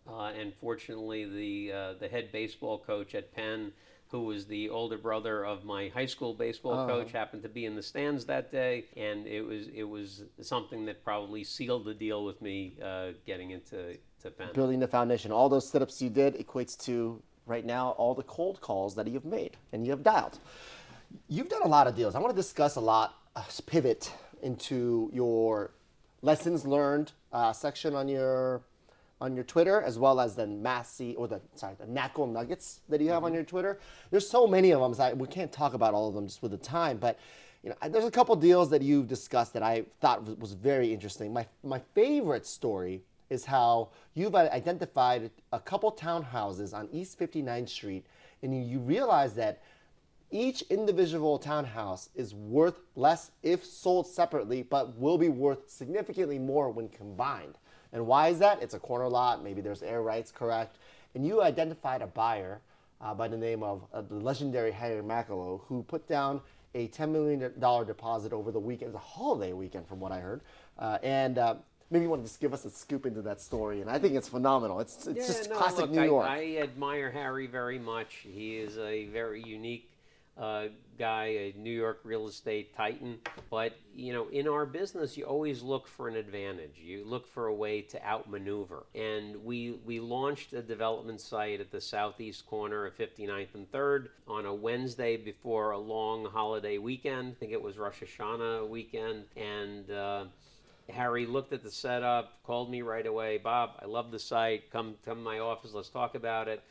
[SPEAKER 1] Uh, and fortunately, the uh, the head baseball coach at Penn, who was the older brother of my high school baseball coach, happened to be in the stands that day, and it was it was something that probably sealed the deal with me uh, getting into to Penn.
[SPEAKER 2] Building the foundation. All those sit-ups you did equates to right now all the cold calls that you've made and you have dialed. You've done a lot of deals. I want to discuss a lot, uh, pivot into your lessons learned uh, section on your on your Twitter, as well as the Massey or the sorry the Knakal Nuggets that you have on mm-hmm. your Twitter. There's so many of them. So I, we can't talk about all of them just with the time, but you know, there's a couple deals that you've discussed that I thought was, very interesting. My my favorite story is how you've identified a couple townhouses on East 59th Street, and you, you realize that each individual townhouse is worth less if sold separately, but will be worth significantly more when combined. And why is that? It's a corner lot, maybe there's air rights, correct? And you identified a buyer uh, by the name of uh, the legendary Harry Macklowe who put down a $10 million deposit over the weekend, it was a holiday weekend from what I heard. Uh, and uh, maybe you want to just give us a scoop into that story. And I think it's phenomenal. It's, it's just
[SPEAKER 1] no,
[SPEAKER 2] classic
[SPEAKER 1] look,
[SPEAKER 2] New
[SPEAKER 1] I,
[SPEAKER 2] York.
[SPEAKER 1] I admire Harry very much. He is a very unique uh, guy, a New York real estate titan. But you know, in our business, you always look for an advantage. You look for a way to outmaneuver. And we we launched a development site at the southeast corner of 59th and 3rd on a Wednesday before a long holiday weekend. I think it was Rosh Hashanah weekend, and. Uh, Harry looked at the setup, called me right away. Bob, I love the site. Come, come to my office. Let's talk about it.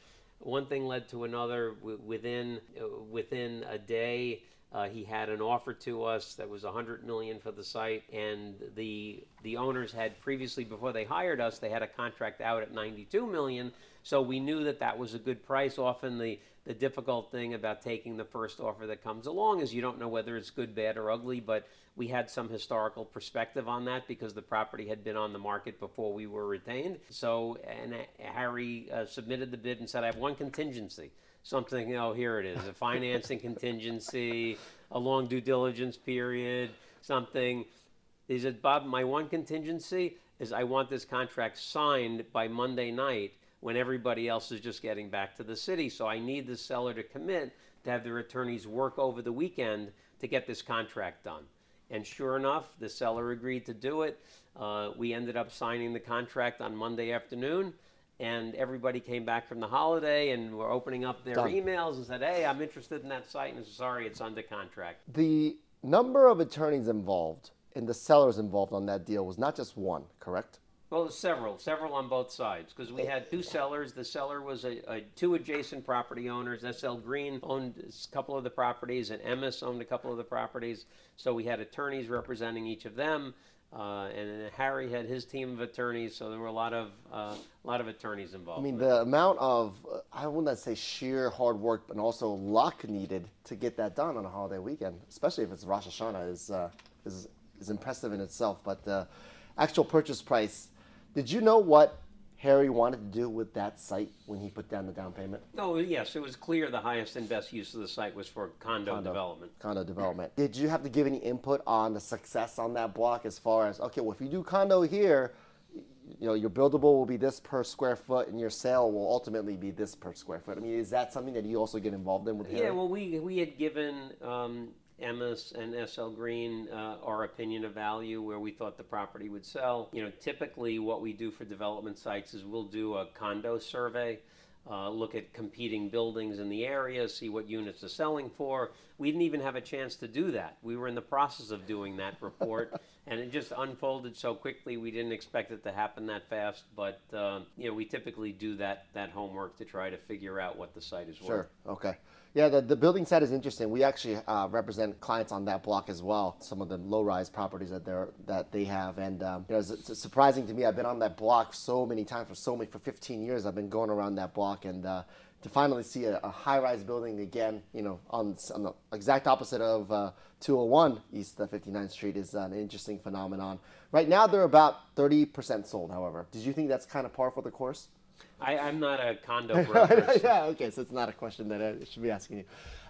[SPEAKER 1] One thing led to another. Within uh, within a day, uh, he had an offer to us that was 100 million for the site, and the the owners had previously, before they hired us, they had a contract out at 92 million. So we knew that that was a good price. Often the the difficult thing about taking the first offer that comes along is you don't know whether it's good, bad, or ugly. But we had some historical perspective on that because the property had been on the market before we were retained. So, and Harry uh, submitted the bid and said, I have one contingency. Something, oh, here it is a financing contingency, a long due diligence period, something. He said, Bob, my one contingency is I want this contract signed by Monday night when everybody else is just getting back to the city. So I need the seller to commit to have their attorneys work over the weekend to get this contract done. And sure enough, the seller agreed to do it. Uh, we ended up signing the contract on Monday afternoon, and everybody came back from the holiday and were opening up their
[SPEAKER 2] Done.
[SPEAKER 1] emails and said, "Hey, I'm interested in that site." And sorry, it's under contract.
[SPEAKER 2] the number of attorneys involved and the sellers involved on that deal was not just one, correct?
[SPEAKER 1] Well, several, several on both sides, because we had two sellers. The seller was a, a two adjacent property owners. SL Green owned a couple of the properties, and Emmis owned a couple of the properties. So we had attorneys representing each of them, uh, and Harry had his team of attorneys. So there were a lot of uh, a lot of attorneys involved.
[SPEAKER 2] I mean, the amount of, uh, I will not say sheer hard work, but also luck needed to get that done on a holiday weekend, especially if it's Rosh Hashanah, is, uh, is, is impressive in itself. But the actual purchase price, did you know what Harry wanted to do with that site when he put down the down payment?
[SPEAKER 1] Oh yes, it was clear the highest and best use of the site was for condo, development.
[SPEAKER 2] Condo development. Did you have to give any input on the success on that block as far as, okay, well, if you do condo here, you know, your buildable will be this per square foot, and your sale will ultimately be this per square foot. I mean, is that something that you also get involved in with Harry?
[SPEAKER 1] Yeah, well, we we had given um, Emmis and SL Green uh, our opinion of value where we thought the property would sell. You know, typically what we do for development sites is we'll do a condo survey. Uh, look at competing buildings in the area, see what units are selling for. We didn't even have a chance to do that. We were in the process of doing that report, and it just unfolded so quickly. We didn't expect it to happen that fast, but uh, you know, we typically do that that homework to try to figure out what the site is worth. Sure.
[SPEAKER 2] Okay. Yeah, the, the building side is interesting. We actually uh, represent clients on that block as well. Some of the low-rise properties that they're that they have, and um, you know, it's, it's surprising to me. I've been on that block so many times for so many for 15 years. I've been going around that block, and uh, to finally see a, a high-rise building again, you know, on, on the exact opposite of uh, 201 East 59th Street is an interesting phenomenon. Right now, they're about 30% sold. However, did you think that's kind of par for the course?
[SPEAKER 1] I, I'm not a condo broker.
[SPEAKER 2] yeah, okay, so it's not a question that I should be asking you.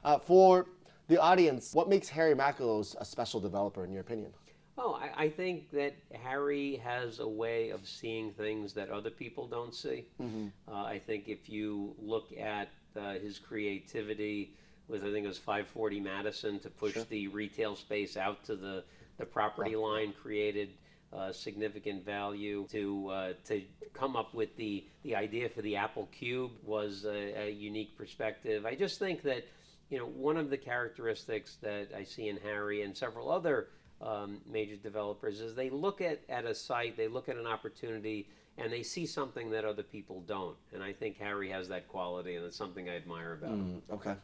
[SPEAKER 2] Uh, for the audience, what makes Harry Macklowe's a special developer, in your opinion?
[SPEAKER 1] Oh, I, I think that Harry has a way of seeing things that other people don't see. Uh, I think if you look at uh, his creativity with, I think it was 540 Madison to push the retail space out to the, the property line created uh, significant value. To uh, to come up with the, the idea for the Apple Cube was a, a unique perspective. I just think that you know one of the characteristics that I see in Harry and several other um, major developers is they look at, at a site, they look at an opportunity, and they see something that other people don't. And I think Harry has that quality, and it's something I admire about him.
[SPEAKER 2] Okay.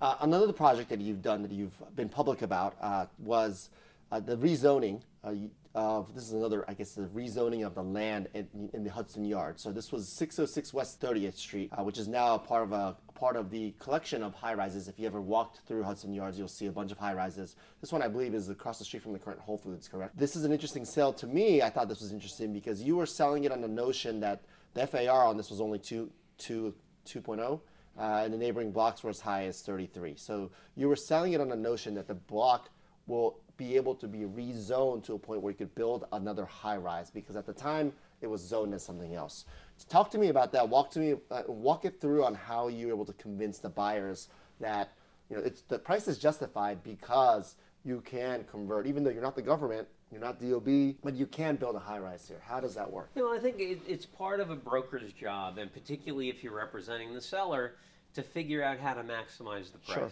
[SPEAKER 2] Uh, another project that you've done that you've been public about uh, was the rezoning uh, of this is another, I guess, the rezoning of the land in, in the Hudson Yard. So this was 606 West 30th Street, uh, which is now a part of a part of the collection of high rises. If you ever walked through Hudson Yards, you'll see a bunch of high rises. This one, I believe, is across the street from the current Whole Foods. Correct. This is an interesting sale to me. I thought this was interesting because you were selling it on the notion that the FAR on this was only two, two, 2.0 uh, and the neighboring blocks were as high as 33. So you were selling it on the notion that the block will be able to be rezoned to a point where you could build another high rise because at the time it was zoned as something else. Talk to me about that. Walk to me, uh, walk it through on how you were able to convince the buyers that you know it's the price is justified because you can convert, even though you're not the government, you're not DOB, but you can build a high rise here. How does that work?
[SPEAKER 1] You know, I think it, it's part of a broker's job, and particularly if you're representing the seller, to figure out how to maximize the price.
[SPEAKER 2] Sure.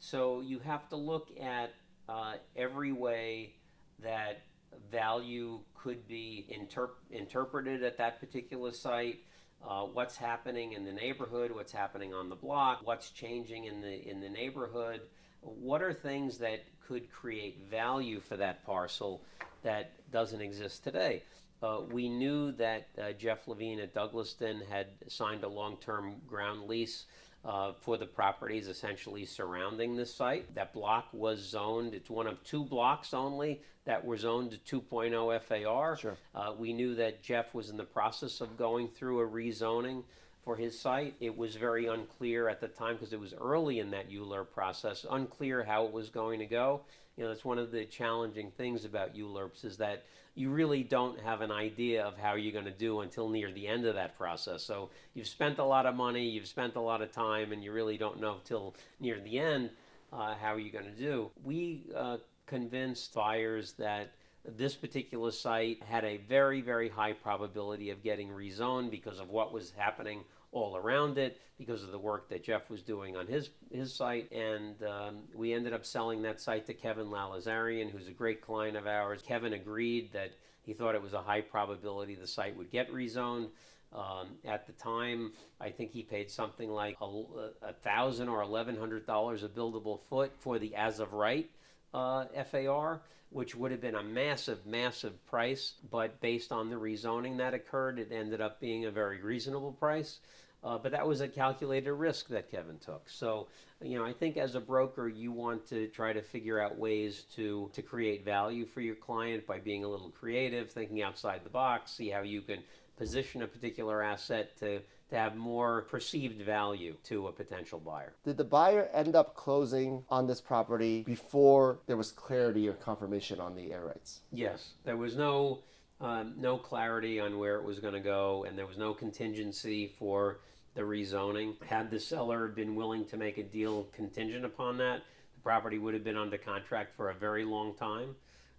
[SPEAKER 1] So you have to look at uh, every way that value could be interp- interpreted at that particular site. Uh, what's happening in the neighborhood? What's happening on the block? What's changing in the in the neighborhood? What are things that could create value for that parcel that doesn't exist today? Uh, we knew that uh, Jeff Levine at Douglaston had signed a long-term ground lease uh, for the properties essentially surrounding this site. That block was zoned. It's one of two blocks only that were zoned to 2.0 FAR.
[SPEAKER 2] Sure.
[SPEAKER 1] Uh, we knew that Jeff was in the process of going through a rezoning for his site. It was very unclear at the time because it was early in that ULURP process, unclear how it was going to go. You know, that's one of the challenging things about ULURPs is that you really don't have an idea of how you're going to do until near the end of that process. So you've spent a lot of money, you've spent a lot of time, and you really don't know till near the end uh, how you're going to do. We uh, convinced buyers that this particular site had a very, very high probability of getting rezoned because of what was happening all around it, because of the work that Jeff was doing on his his site, and um, we ended up selling that site to Kevin Lalezarian, who's a great client of ours. Kevin agreed that he thought it was a high probability the site would get rezoned. Um, at the time, I think he paid something like a, a thousand or eleven hundred dollars a buildable foot for the as of right uh, FAR, which would have been a massive, massive price. But based on the rezoning that occurred, it ended up being a very reasonable price. Uh, but that was a calculated risk that Kevin took. So, you know, I think as a broker, you want to try to figure out ways to to create value for your client by being a little creative, thinking outside the box, see how you can position a particular asset to to have more perceived value to a potential buyer.
[SPEAKER 2] Did the buyer end up closing on this property before there was clarity or confirmation on the air rights?
[SPEAKER 1] Yes, there was no um, no clarity on where it was going to go, and there was no contingency for the rezoning. Had the seller been willing to make a deal contingent upon that, the property would have been under contract for a very long time.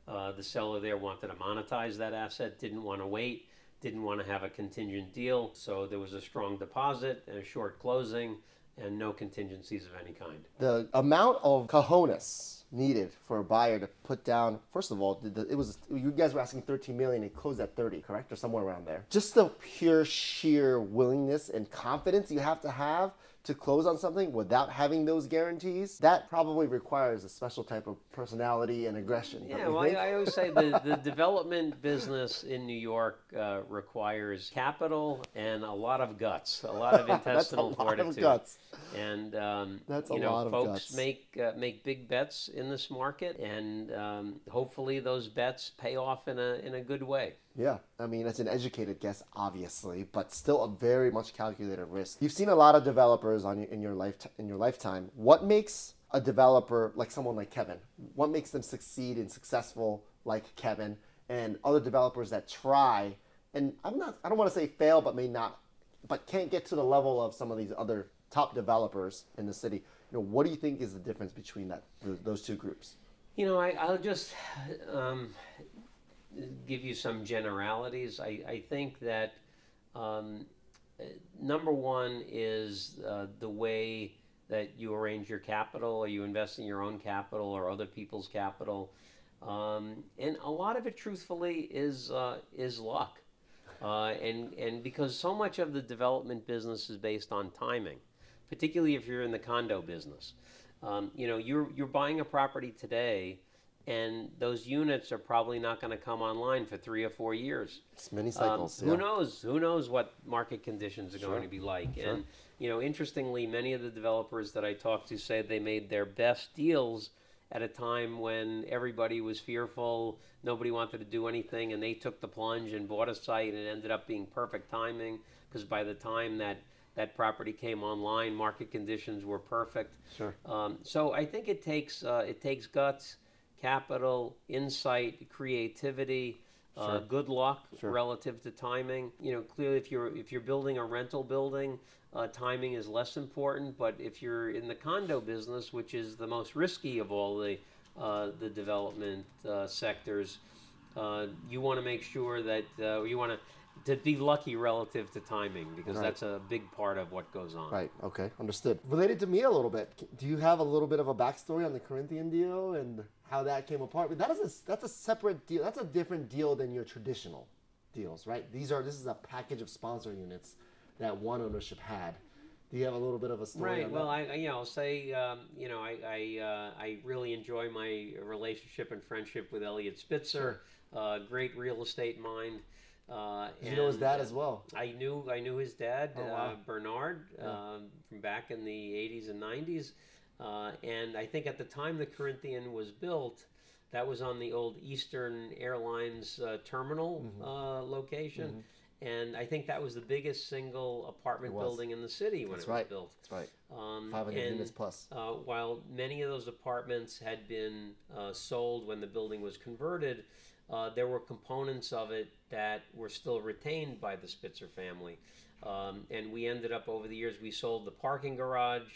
[SPEAKER 1] Uh, the seller there wanted to monetize that asset, didn't want to wait, didn't want to have a contingent deal, so there was a strong deposit and a short closing and no contingencies of any kind.
[SPEAKER 2] The amount of cojones needed for a buyer to put down first of all it was you guys were asking 13 million it closed at 30 correct or somewhere around there just the pure sheer willingness and confidence you have to have to close on something without having those guarantees, that probably requires a special type of personality and aggression.
[SPEAKER 1] Yeah, well, I, I, always say the, the development business in New York uh, requires capital and a lot of guts, a lot of intestinal fortitude. guts And um, That's you know, folks guts. make uh, make big bets in this market, and um, hopefully those bets pay off in a in a good way.
[SPEAKER 2] Yeah, I mean, it's an educated guess, obviously, but still a very much calculated risk. You've seen a lot of developers on in your life in your lifetime. What makes a developer like someone like Kevin? What makes them succeed and successful like Kevin and other developers that try and I'm not I don't want to say fail, but may not, but can't get to the level of some of these other top developers in the city. You know, what do you think is the difference between that those two groups?
[SPEAKER 1] You know, I, will just um, give you some generalities. I, I think that um, number one is uh, the way that you arrange your capital. Are you investing your own capital or other people's capital? Um, and a lot of it, truthfully, is uh, is luck. Uh, and and because so much of the development business is based on timing, particularly if you're in the condo business. Um, you know, you're you're buying a property today and those units are probably not going to come online for three or four years.
[SPEAKER 2] It's many cycles.
[SPEAKER 1] Um, yeah. Who knows? Who knows what market conditions are sure. going to be like? Sure. And you know, interestingly, many of the developers that I talked to say they made their best deals at a time when everybody was fearful, nobody wanted to do anything, and they took the plunge and bought a site, and it ended up being perfect timing because by the time that that property came online, market conditions were perfect.
[SPEAKER 2] Sure.
[SPEAKER 1] Um, so I think it takes uh, it takes guts capital, insight, creativity, uh, sure. uh, good luck sure. relative to timing. You know, clearly, if you're if you're building a rental building, uh, timing is less important. But if you're in the condo business, which is the most risky of all the uh, the development uh, sectors, uh, you want to make sure that you want to to be lucky relative to timing because right. that's a big part of what goes on.
[SPEAKER 2] Right. Okay. Understood. Related to me a little bit, do you have a little bit of a backstory on the Corinthian deal and how that came apart? But That is a, that's a separate deal. That's a different deal than your traditional deals, right? These are this is a package of sponsor units that one ownership had. Do you have a little bit of a story?
[SPEAKER 1] Right. well, I, you know, I'll say, um, you know, I I, uh, I really enjoy my relationship and friendship with Eliot Spitzer. Sure. Uh, great real estate mind.
[SPEAKER 2] Uh, you know his dad as well?
[SPEAKER 1] I knew I knew his dad, oh, wow. uh, Bernard, yeah. um, from back in the 80s and 90s. Uh, and I think at the time the Corinthian was built, that was on the old Eastern Airlines uh, terminal mm-hmm. Uh, location. Mm-hmm. And I think that was the biggest single apartment building in the city when
[SPEAKER 2] That's
[SPEAKER 1] it
[SPEAKER 2] right.
[SPEAKER 1] was built.
[SPEAKER 2] That's right. Um, 500 and, units plus.
[SPEAKER 1] Uh, while many of those apartments had been sold when the building was converted, uh, there were components of it that were still retained by the Spitzer family. Um, and we ended up over the years, we sold the parking garage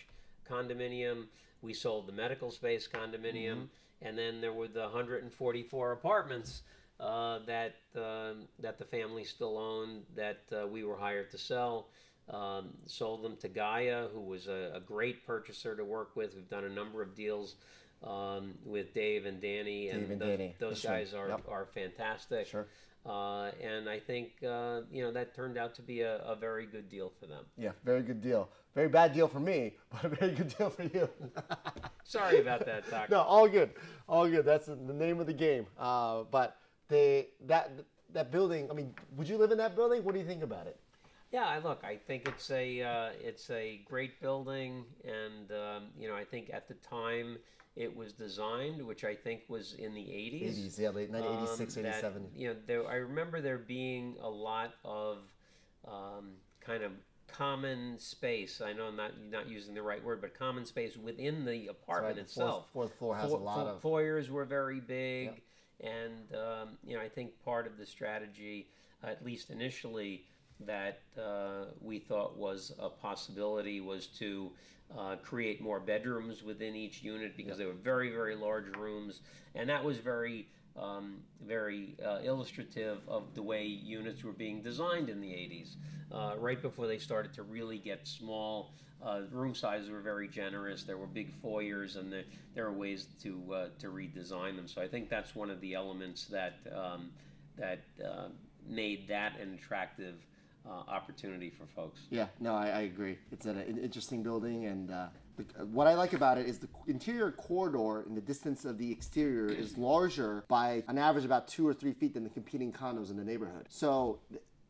[SPEAKER 1] condominium, we sold the medical space condominium, mm-hmm. and then there were the 144 apartments uh, that, uh, that the family still owned that uh, we were hired to sell. Um, sold them to Gaia, who was a, a great purchaser to work with. We've done a number of deals um, with Dave and Danny,
[SPEAKER 2] and, and Danny.
[SPEAKER 1] those guys are, yep. are fantastic.
[SPEAKER 2] Sure.
[SPEAKER 1] Uh, and I think uh, you know that turned out to be a, a, very good deal for them.
[SPEAKER 2] Yeah, very good deal. Very bad deal for me, but a very good deal for you.
[SPEAKER 1] Sorry about that, Doc.
[SPEAKER 2] no, all good, all good. That's the name of the game. Uh, but they that that building. I mean, would you live in that building? What do you think about it?
[SPEAKER 1] Yeah, I look. I think it's a uh, it's a great building, and um, you know, I think at the time it was designed, which I think was in the 80s.
[SPEAKER 2] 80s, yeah, late 1986, um, 87.
[SPEAKER 1] you know, there, I remember there being a lot of um, kind of common space. I know I'm not not using the right word, but common space within the apartment
[SPEAKER 2] right.
[SPEAKER 1] itself.
[SPEAKER 2] Fourth, fourth floor has Fo- a lot of
[SPEAKER 1] foyers were very big. Yep. And um, you know, I think part of the strategy, at least initially, that uh, we thought was a possibility was to uh, create more bedrooms within each unit because they were very, very large rooms, and that was very um, very uh, illustrative of the way units were being designed in the 80s. Uh, right before they started to really get small, uh, room sizes were very generous. There were big foyers, and the, there are ways to uh, to redesign them. So I think that's one of the elements that um, that uh, made that an attractive uh, opportunity for folks.
[SPEAKER 2] Yeah, no, I, I agree. It's an, an interesting building, and uh, the, what I like about it is the interior corridor in the distance of the exterior is larger by an average about two or three feet than the competing condos in the neighborhood. So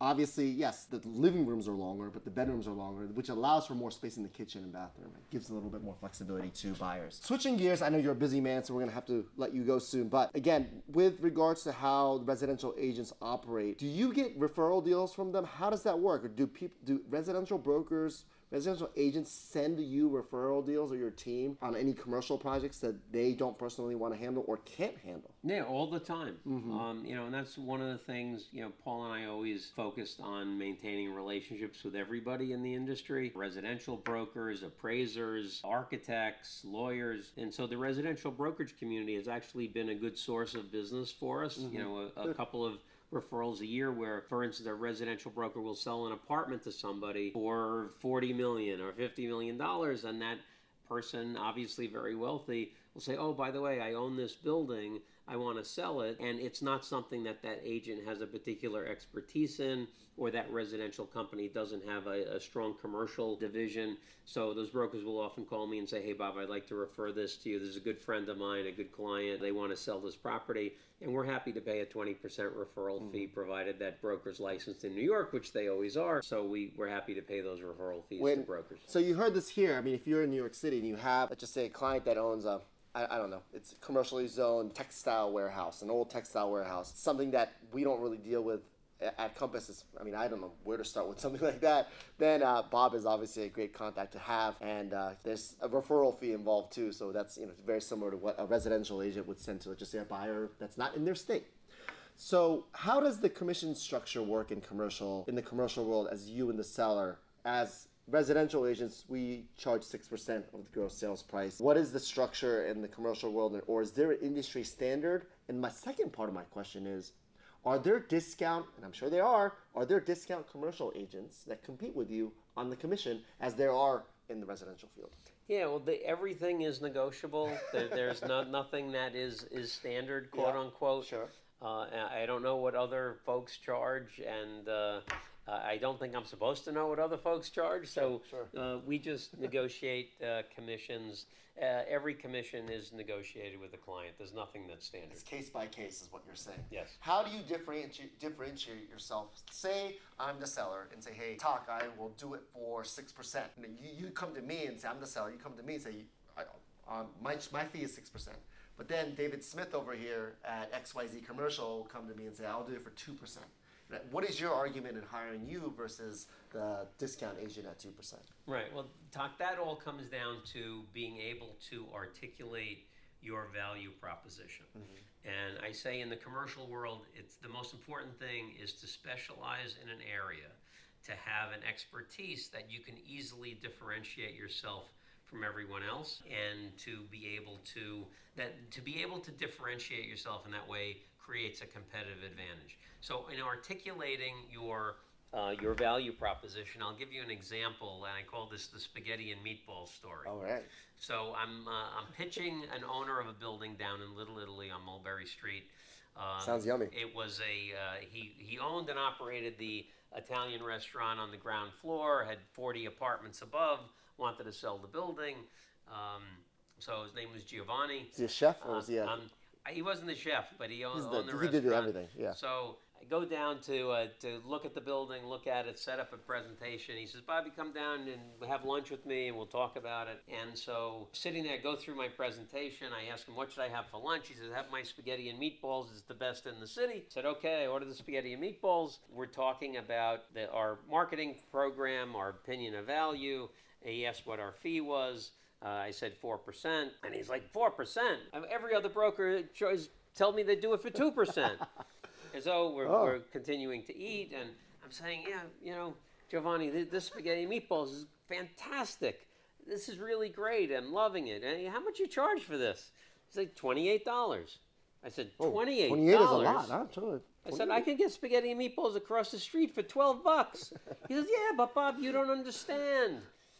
[SPEAKER 2] obviously, yes, the living rooms are longer, but the bedrooms are longer, which allows for more space in the kitchen and bathroom. It gives a little bit more flexibility to buyers. Switching gears, I know you're a busy man, so we're gonna have to let you go soon. But again, with regards to how residential agents operate, do you get referral deals from them? How does that work? Or do people, do residential brokers residential agents send you referral deals or your team on any commercial projects that they don't personally want to handle or can't handle?
[SPEAKER 1] Yeah, all the time. Mm-hmm. Um, you know, and that's one of the things, you know, Paul and I always focused on maintaining relationships with everybody in the industry residential brokers, appraisers, architects, lawyers. And so the residential brokerage community has actually been a good source of business for us. Mm-hmm. You know, a, a couple of referrals a year where for instance a residential broker will sell an apartment to somebody for 40 million or 50 million dollars and that person obviously very wealthy will say oh by the way i own this building I want to sell it, and it's not something that that agent has a particular expertise in, or that residential company doesn't have a, a, strong commercial division. So those brokers will often call me and say, "Hey, Bob, I'd like to refer this to you. This is a good friend of mine, a good client. They want to sell this property, and we're happy to pay a 20% referral mm-hmm. fee, provided that broker's licensed in New York, which they always are. So we we're happy to pay those referral fees when, to brokers.
[SPEAKER 2] So you heard this here. I mean, if you're in New York City and you have, let's just say, a client that owns a I, I don't know, it's commercially zoned textile warehouse, an old textile warehouse, something that we don't really deal with at Compass is, I mean, I don't know where to start with something like that. Then uh, Bob is obviously a great contact to have, and uh, there's a referral fee involved too. So that's you know very similar to what a residential agent would send to let's just say a buyer that's not in their state. So how does the commission structure work in commercial in the commercial world as you and the seller as residential agents, we charge 6% of the gross sales price. What is the structure in the commercial world, or is there an industry standard? And my second part of my question is, are there discount, and I'm sure there are, are there discount commercial agents that compete with you on the commission as there are in the residential field?
[SPEAKER 1] Yeah, well, the, everything is negotiable. there, there's not nothing that is is standard, quote yeah, unquote.
[SPEAKER 2] Sure.
[SPEAKER 1] Uh, I don't know what other folks charge, and uh, uh, I don't think I'm supposed to know what other folks charge, so
[SPEAKER 2] sure.
[SPEAKER 1] Uh, we just negotiate uh, commissions. Uh, every commission is negotiated with the client. There's nothing that's standard.
[SPEAKER 2] It's case by case, is what you're saying.
[SPEAKER 1] Yes.
[SPEAKER 2] How do you differentiate differentiate yourself? Say I'm the seller and say, hey, talk, I will do it for six percent. You, you come to me and say I'm the seller. You come to me and say, um, my my fee is six percent. But then David Smith over here at XYZ Commercial will come to me and say, I'll do it for two percent what is your argument in hiring you versus the discount agent at 2%?
[SPEAKER 1] Right. Well, talk, that all comes down to being able to articulate your value proposition. Mm-hmm. And I say in the commercial world, it's the most important thing is to specialize in an area, to have an expertise that you can easily differentiate yourself from everyone else and to be able to that to be able to differentiate yourself in that way creates a competitive advantage so in articulating your uh, your value proposition. I'll give you an example, and I call this the spaghetti and meatball story.
[SPEAKER 2] All right.
[SPEAKER 1] So I'm uh, I'm pitching an owner of a building down in Little Italy on Mulberry Street.
[SPEAKER 2] Um, Sounds yummy.
[SPEAKER 1] It was a uh, he he owned and operated the Italian restaurant on the ground floor, had 40 apartments above, wanted to sell the building. Um, so his name was Giovanni.
[SPEAKER 2] Is he a chef or is he a...
[SPEAKER 1] Um, he wasn't the chef, but he owned, the, owned the,
[SPEAKER 2] he
[SPEAKER 1] restaurant.
[SPEAKER 2] did everything. Yeah.
[SPEAKER 1] So I go down to uh, to look at the building, look at it, set up a presentation. He says, "Bobby, come down and have lunch with me, and we'll talk about it." And so sitting there, go through my presentation. I ask him, "What should I have for lunch?" He says, "Have my spaghetti and meatballs. It's the best in the city." I said, "Okay." I ordered the spaghetti and meatballs. We're talking about the, our marketing program, our opinion of value. He asked what our fee was. Uh, I said 4%. And he's like, 4%? Every other broker told me they do it for two percent. As though we're,
[SPEAKER 2] Oh.
[SPEAKER 1] we're continuing to eat, and I'm saying, yeah, you know, Giovanni, this spaghetti meatballs is fantastic. This is really great. I'm loving it. And how much you charge for this? He's like twenty eight dollars. I said twenty eight.
[SPEAKER 2] 28 is a lot, huh? Sure.
[SPEAKER 1] I said, I can get spaghetti and meatballs across the street for 12 bucks. He says, Yeah, but Bob, you don't understand.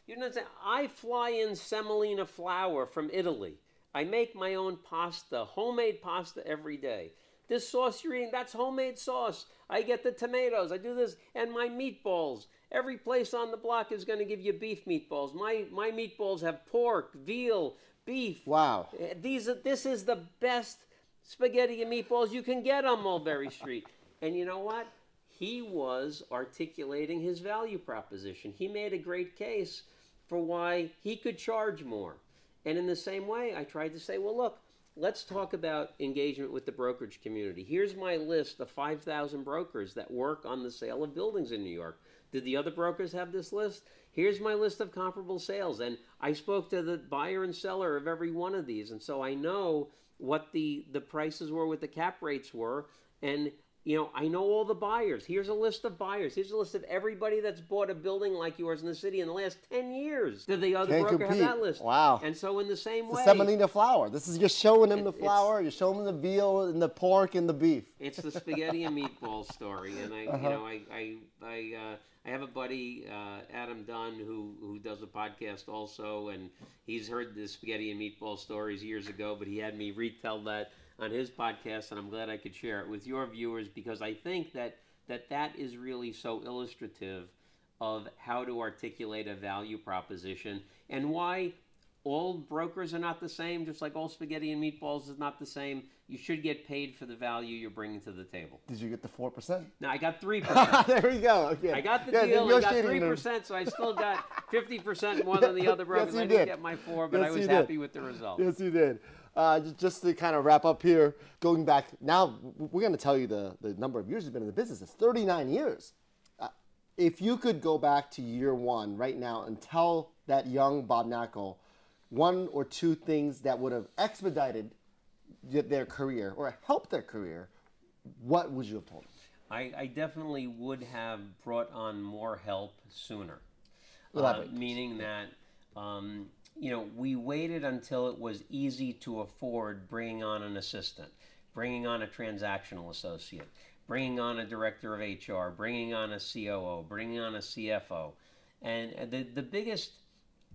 [SPEAKER 1] You understand. I fly in semolina flour from Italy. I make my own pasta, homemade pasta every day. This sauce you're eating, that's homemade sauce. I get the tomatoes, I do this, and my meatballs. Every place on the block is going to give you beef meatballs. My, my meatballs have pork, veal, beef.
[SPEAKER 2] Wow.
[SPEAKER 1] Uh, These are, this is the best spaghetti and meatballs you can get on Mulberry Street. And you know what? He was articulating his value proposition. He made a great case for why he could charge more. And in the same way, I tried to say, well, look, let's talk about engagement with the brokerage community. Here's my list of 5,000 brokers that work on the sale of buildings in New York. Did the other brokers have this list? Here's my list of comparable sales. And I spoke to the buyer and seller of every one of these. And so I know what the, the prices were, what the cap rates were. And, you know, I know all the buyers. Here's a list of buyers. Here's a list of everybody that's bought a building like yours in the city in the last 10 years. Did the other
[SPEAKER 2] Can't
[SPEAKER 1] broker
[SPEAKER 2] compete.
[SPEAKER 1] have that list?
[SPEAKER 2] Wow.
[SPEAKER 1] And so in the same
[SPEAKER 2] The
[SPEAKER 1] way.
[SPEAKER 2] semolina flour. This is you're showing them the
[SPEAKER 1] It- it's-
[SPEAKER 2] flour. You're showing them the veal and the pork and the beef.
[SPEAKER 1] It's the spaghetti and meatball story, and I,
[SPEAKER 2] Uh-huh.
[SPEAKER 1] you know, I, I, I, uh, I have a buddy, uh, Adam Dunn, who who does a podcast also, and he's heard the spaghetti and meatball stories years ago, but he had me retell that on his podcast, and I'm glad I could share it with your viewers because I think that that that is really so illustrative of how to articulate a value proposition and why all brokers are not the same, just like all spaghetti and meatballs is not the same. You should get paid for the value you're bringing to the table.
[SPEAKER 2] Did you get the four percent?
[SPEAKER 1] No, I got three percent.
[SPEAKER 2] there we go. Okay.
[SPEAKER 1] I got the
[SPEAKER 2] Yeah,
[SPEAKER 1] deal. I got three
[SPEAKER 2] the-
[SPEAKER 1] percent, so I still got fifty percent more than the other brokers.
[SPEAKER 2] you
[SPEAKER 1] I didn't
[SPEAKER 2] did.
[SPEAKER 1] get my four, but
[SPEAKER 2] Yes,
[SPEAKER 1] I was
[SPEAKER 2] you did.
[SPEAKER 1] happy with the result.
[SPEAKER 2] Yes, you did. Uh, just to kind of wrap up here, going back now, we're going to tell you the, the number of years you've been in the business. It's 39 years. Uh, if you could go back to year one right now and tell that young Bob Knakal one or two things that would have expedited their career or helped their career, what would you have told them?
[SPEAKER 1] I, I definitely would have brought on more help sooner. Uh, meaning that, um, you know, we waited until it was easy to afford bringing on an assistant, bringing on a transactional associate, bringing on a director of HR, bringing on a COO, bringing on a CFO. And uh, the, the biggest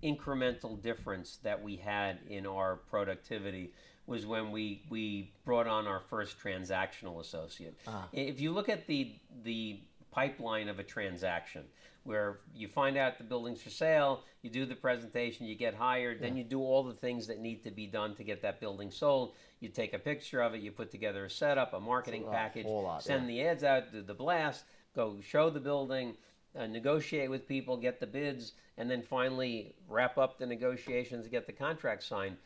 [SPEAKER 1] incremental difference that we had in our productivity was when we, we brought on our first transactional associate. Ah. If you look at the the pipeline of a transaction where you find out the building's for sale, you do the presentation, you get hired, then you do all the things that need to be done to get that building sold. You take a picture of it, you put together a setup, a marketing
[SPEAKER 2] a
[SPEAKER 1] package,
[SPEAKER 2] lot,
[SPEAKER 1] send the ads out, do the blast, go show the building, uh, negotiate with people, get the bids, and then finally wrap up the negotiations, get the contract signed.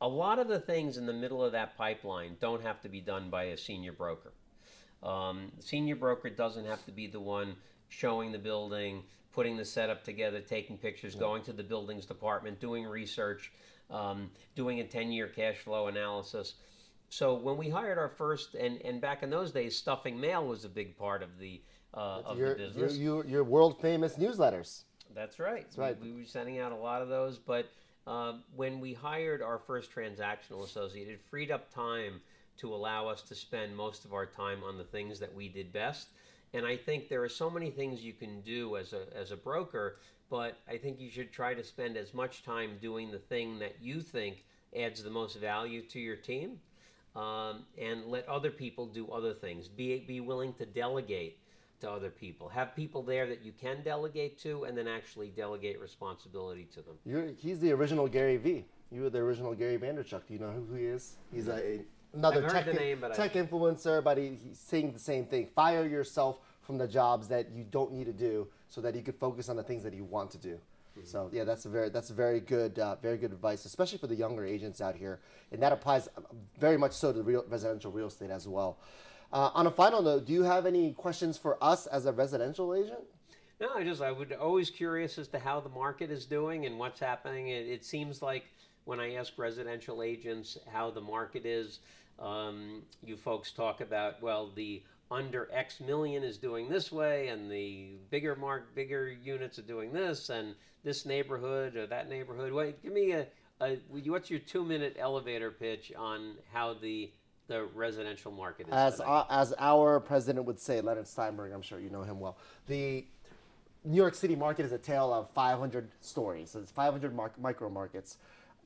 [SPEAKER 1] A lot of the things in the middle of that pipeline don't have to be done by a senior broker. Um, senior broker doesn't have to be the one showing the building, putting the setup together, taking pictures, going to the buildings department, doing research, um, doing a 10 year cash flow analysis. So when we hired our first, and, and back in those days, stuffing mail was a big part of the uh, of
[SPEAKER 2] Your,
[SPEAKER 1] the business.
[SPEAKER 2] your, your world famous newsletters.
[SPEAKER 1] That's right. That's
[SPEAKER 2] right.
[SPEAKER 1] We, we were sending out a lot of those, but um, when we hired our first transactional associate, it freed up time to allow us to spend most of our time on the things that we did best. And I think there are so many things you can do as a as a broker, but I think you should try to spend as much time doing the thing that you think adds the most value to your team, um, and let other people do other things. Be be willing to delegate to other people. Have people there that you can delegate to, and then actually delegate responsibility to them.
[SPEAKER 2] You're, he's the original Gary Vee. You were the original Gary Vaynerchuk. Do you know who he is? He's a, another tech,
[SPEAKER 1] name, but I-
[SPEAKER 2] influencer, but he, he's saying the same thing. Fire yourself from the jobs that you don't need to do so that you can focus on the things that you want to do. So yeah, that's a very that's a very good uh, very good advice, especially for the younger agents out here, and that applies uh, very much so to real, residential real estate as well. Uh, on a final note, do you have any questions for us as a residential agent?
[SPEAKER 1] No, I just I would always curious as to how the market is doing and what's happening. It, it seems like when I ask residential agents how the market is, um, you folks talk about well the under X million is doing this way, and the bigger mark, bigger units are doing this, and this neighborhood or that neighborhood. Wait, give me a, a what's your two minute elevator pitch on how the the residential market is
[SPEAKER 2] As our, as our president would say, Leonard Steinberg, I'm sure you know him well. The New York City market is a tale of 500 stories. So it's 500 mar- micro markets.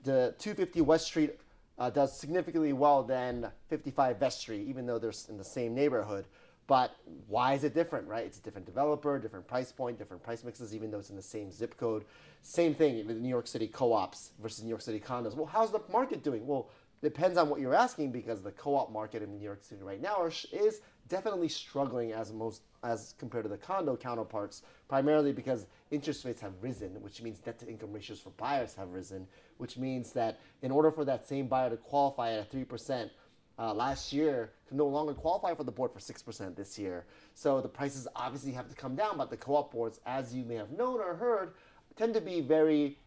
[SPEAKER 2] The 250 West Street uh, does significantly well than 55 West Street, even though they're in the same neighborhood. But why is it different, right? It's a different developer, different price point, different price mixes, even though it's in the same zip code. Same thing with New York City co-ops versus New York City condos. Well, how's the market doing? Well, depends on what you're asking because the co-op market in New York City right now is definitely struggling as most as compared to the condo counterparts, primarily because interest rates have risen, which means debt to income ratios for buyers have risen, which means that in order for that same buyer to qualify at a three percent uh, last year could no longer qualify for the board for 6% this year. So the prices obviously have to come down, but the co op boards, as you may have known or heard, tend to be very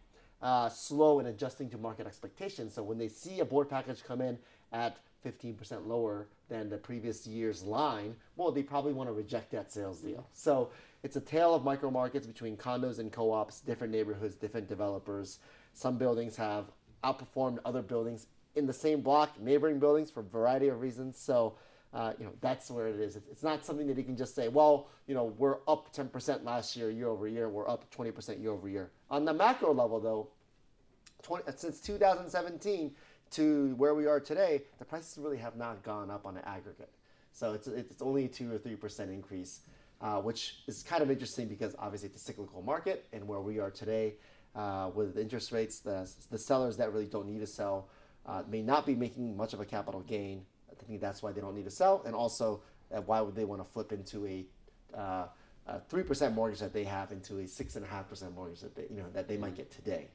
[SPEAKER 2] uh, slow in adjusting to market expectations. So when they see a board package come in at 15% lower than the previous year's line, well, they probably want to reject that sales deal. So it's a tale of micro markets between condos and co ops, different neighborhoods, different developers. Some buildings have outperformed other buildings in the same block, neighboring buildings for a variety of reasons. So, uh, you know, that's where it is. It's not something that you can just say, well, you know, we're up 10% last year, year over year. We're up 20% year over year. On the macro level, though, 20, since 2017 to where we are today, the prices really have not gone up on an aggregate. So it's, it's only a 2 or 3% increase, uh, which is kind of interesting because obviously it's a cyclical market and where we are today uh, with interest rates, the, the sellers that really don't need to sell uh, may not be making much of a capital gain. I think that's why they don't need to sell. And also, uh, why would they want to flip into a uh, three percent mortgage that they have into a six and a half percent mortgage that they you know that they might get today?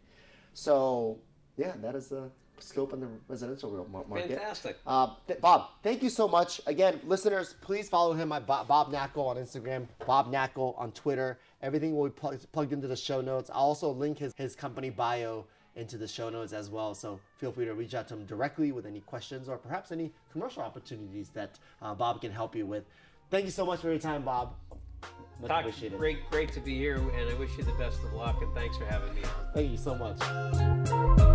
[SPEAKER 2] So yeah, that is the scope in the residential real market.
[SPEAKER 1] Fantastic.
[SPEAKER 2] Uh, th- Bob, thank you so much. Again, listeners, please follow him at Bob, Bob Knakal on Instagram, Bob Knakal on Twitter. Everything will be plug- plugged into the show notes. I'll also link his, his company bio into the show notes as well. So feel free to reach out to him directly with any questions or perhaps any commercial opportunities that uh, Bob can help you with. Thank you so much for your time, Bob. Much
[SPEAKER 1] Doc,
[SPEAKER 2] appreciated.
[SPEAKER 1] great, great to be here, and I wish you the best of luck, and thanks for having me on.
[SPEAKER 2] Thank you so much.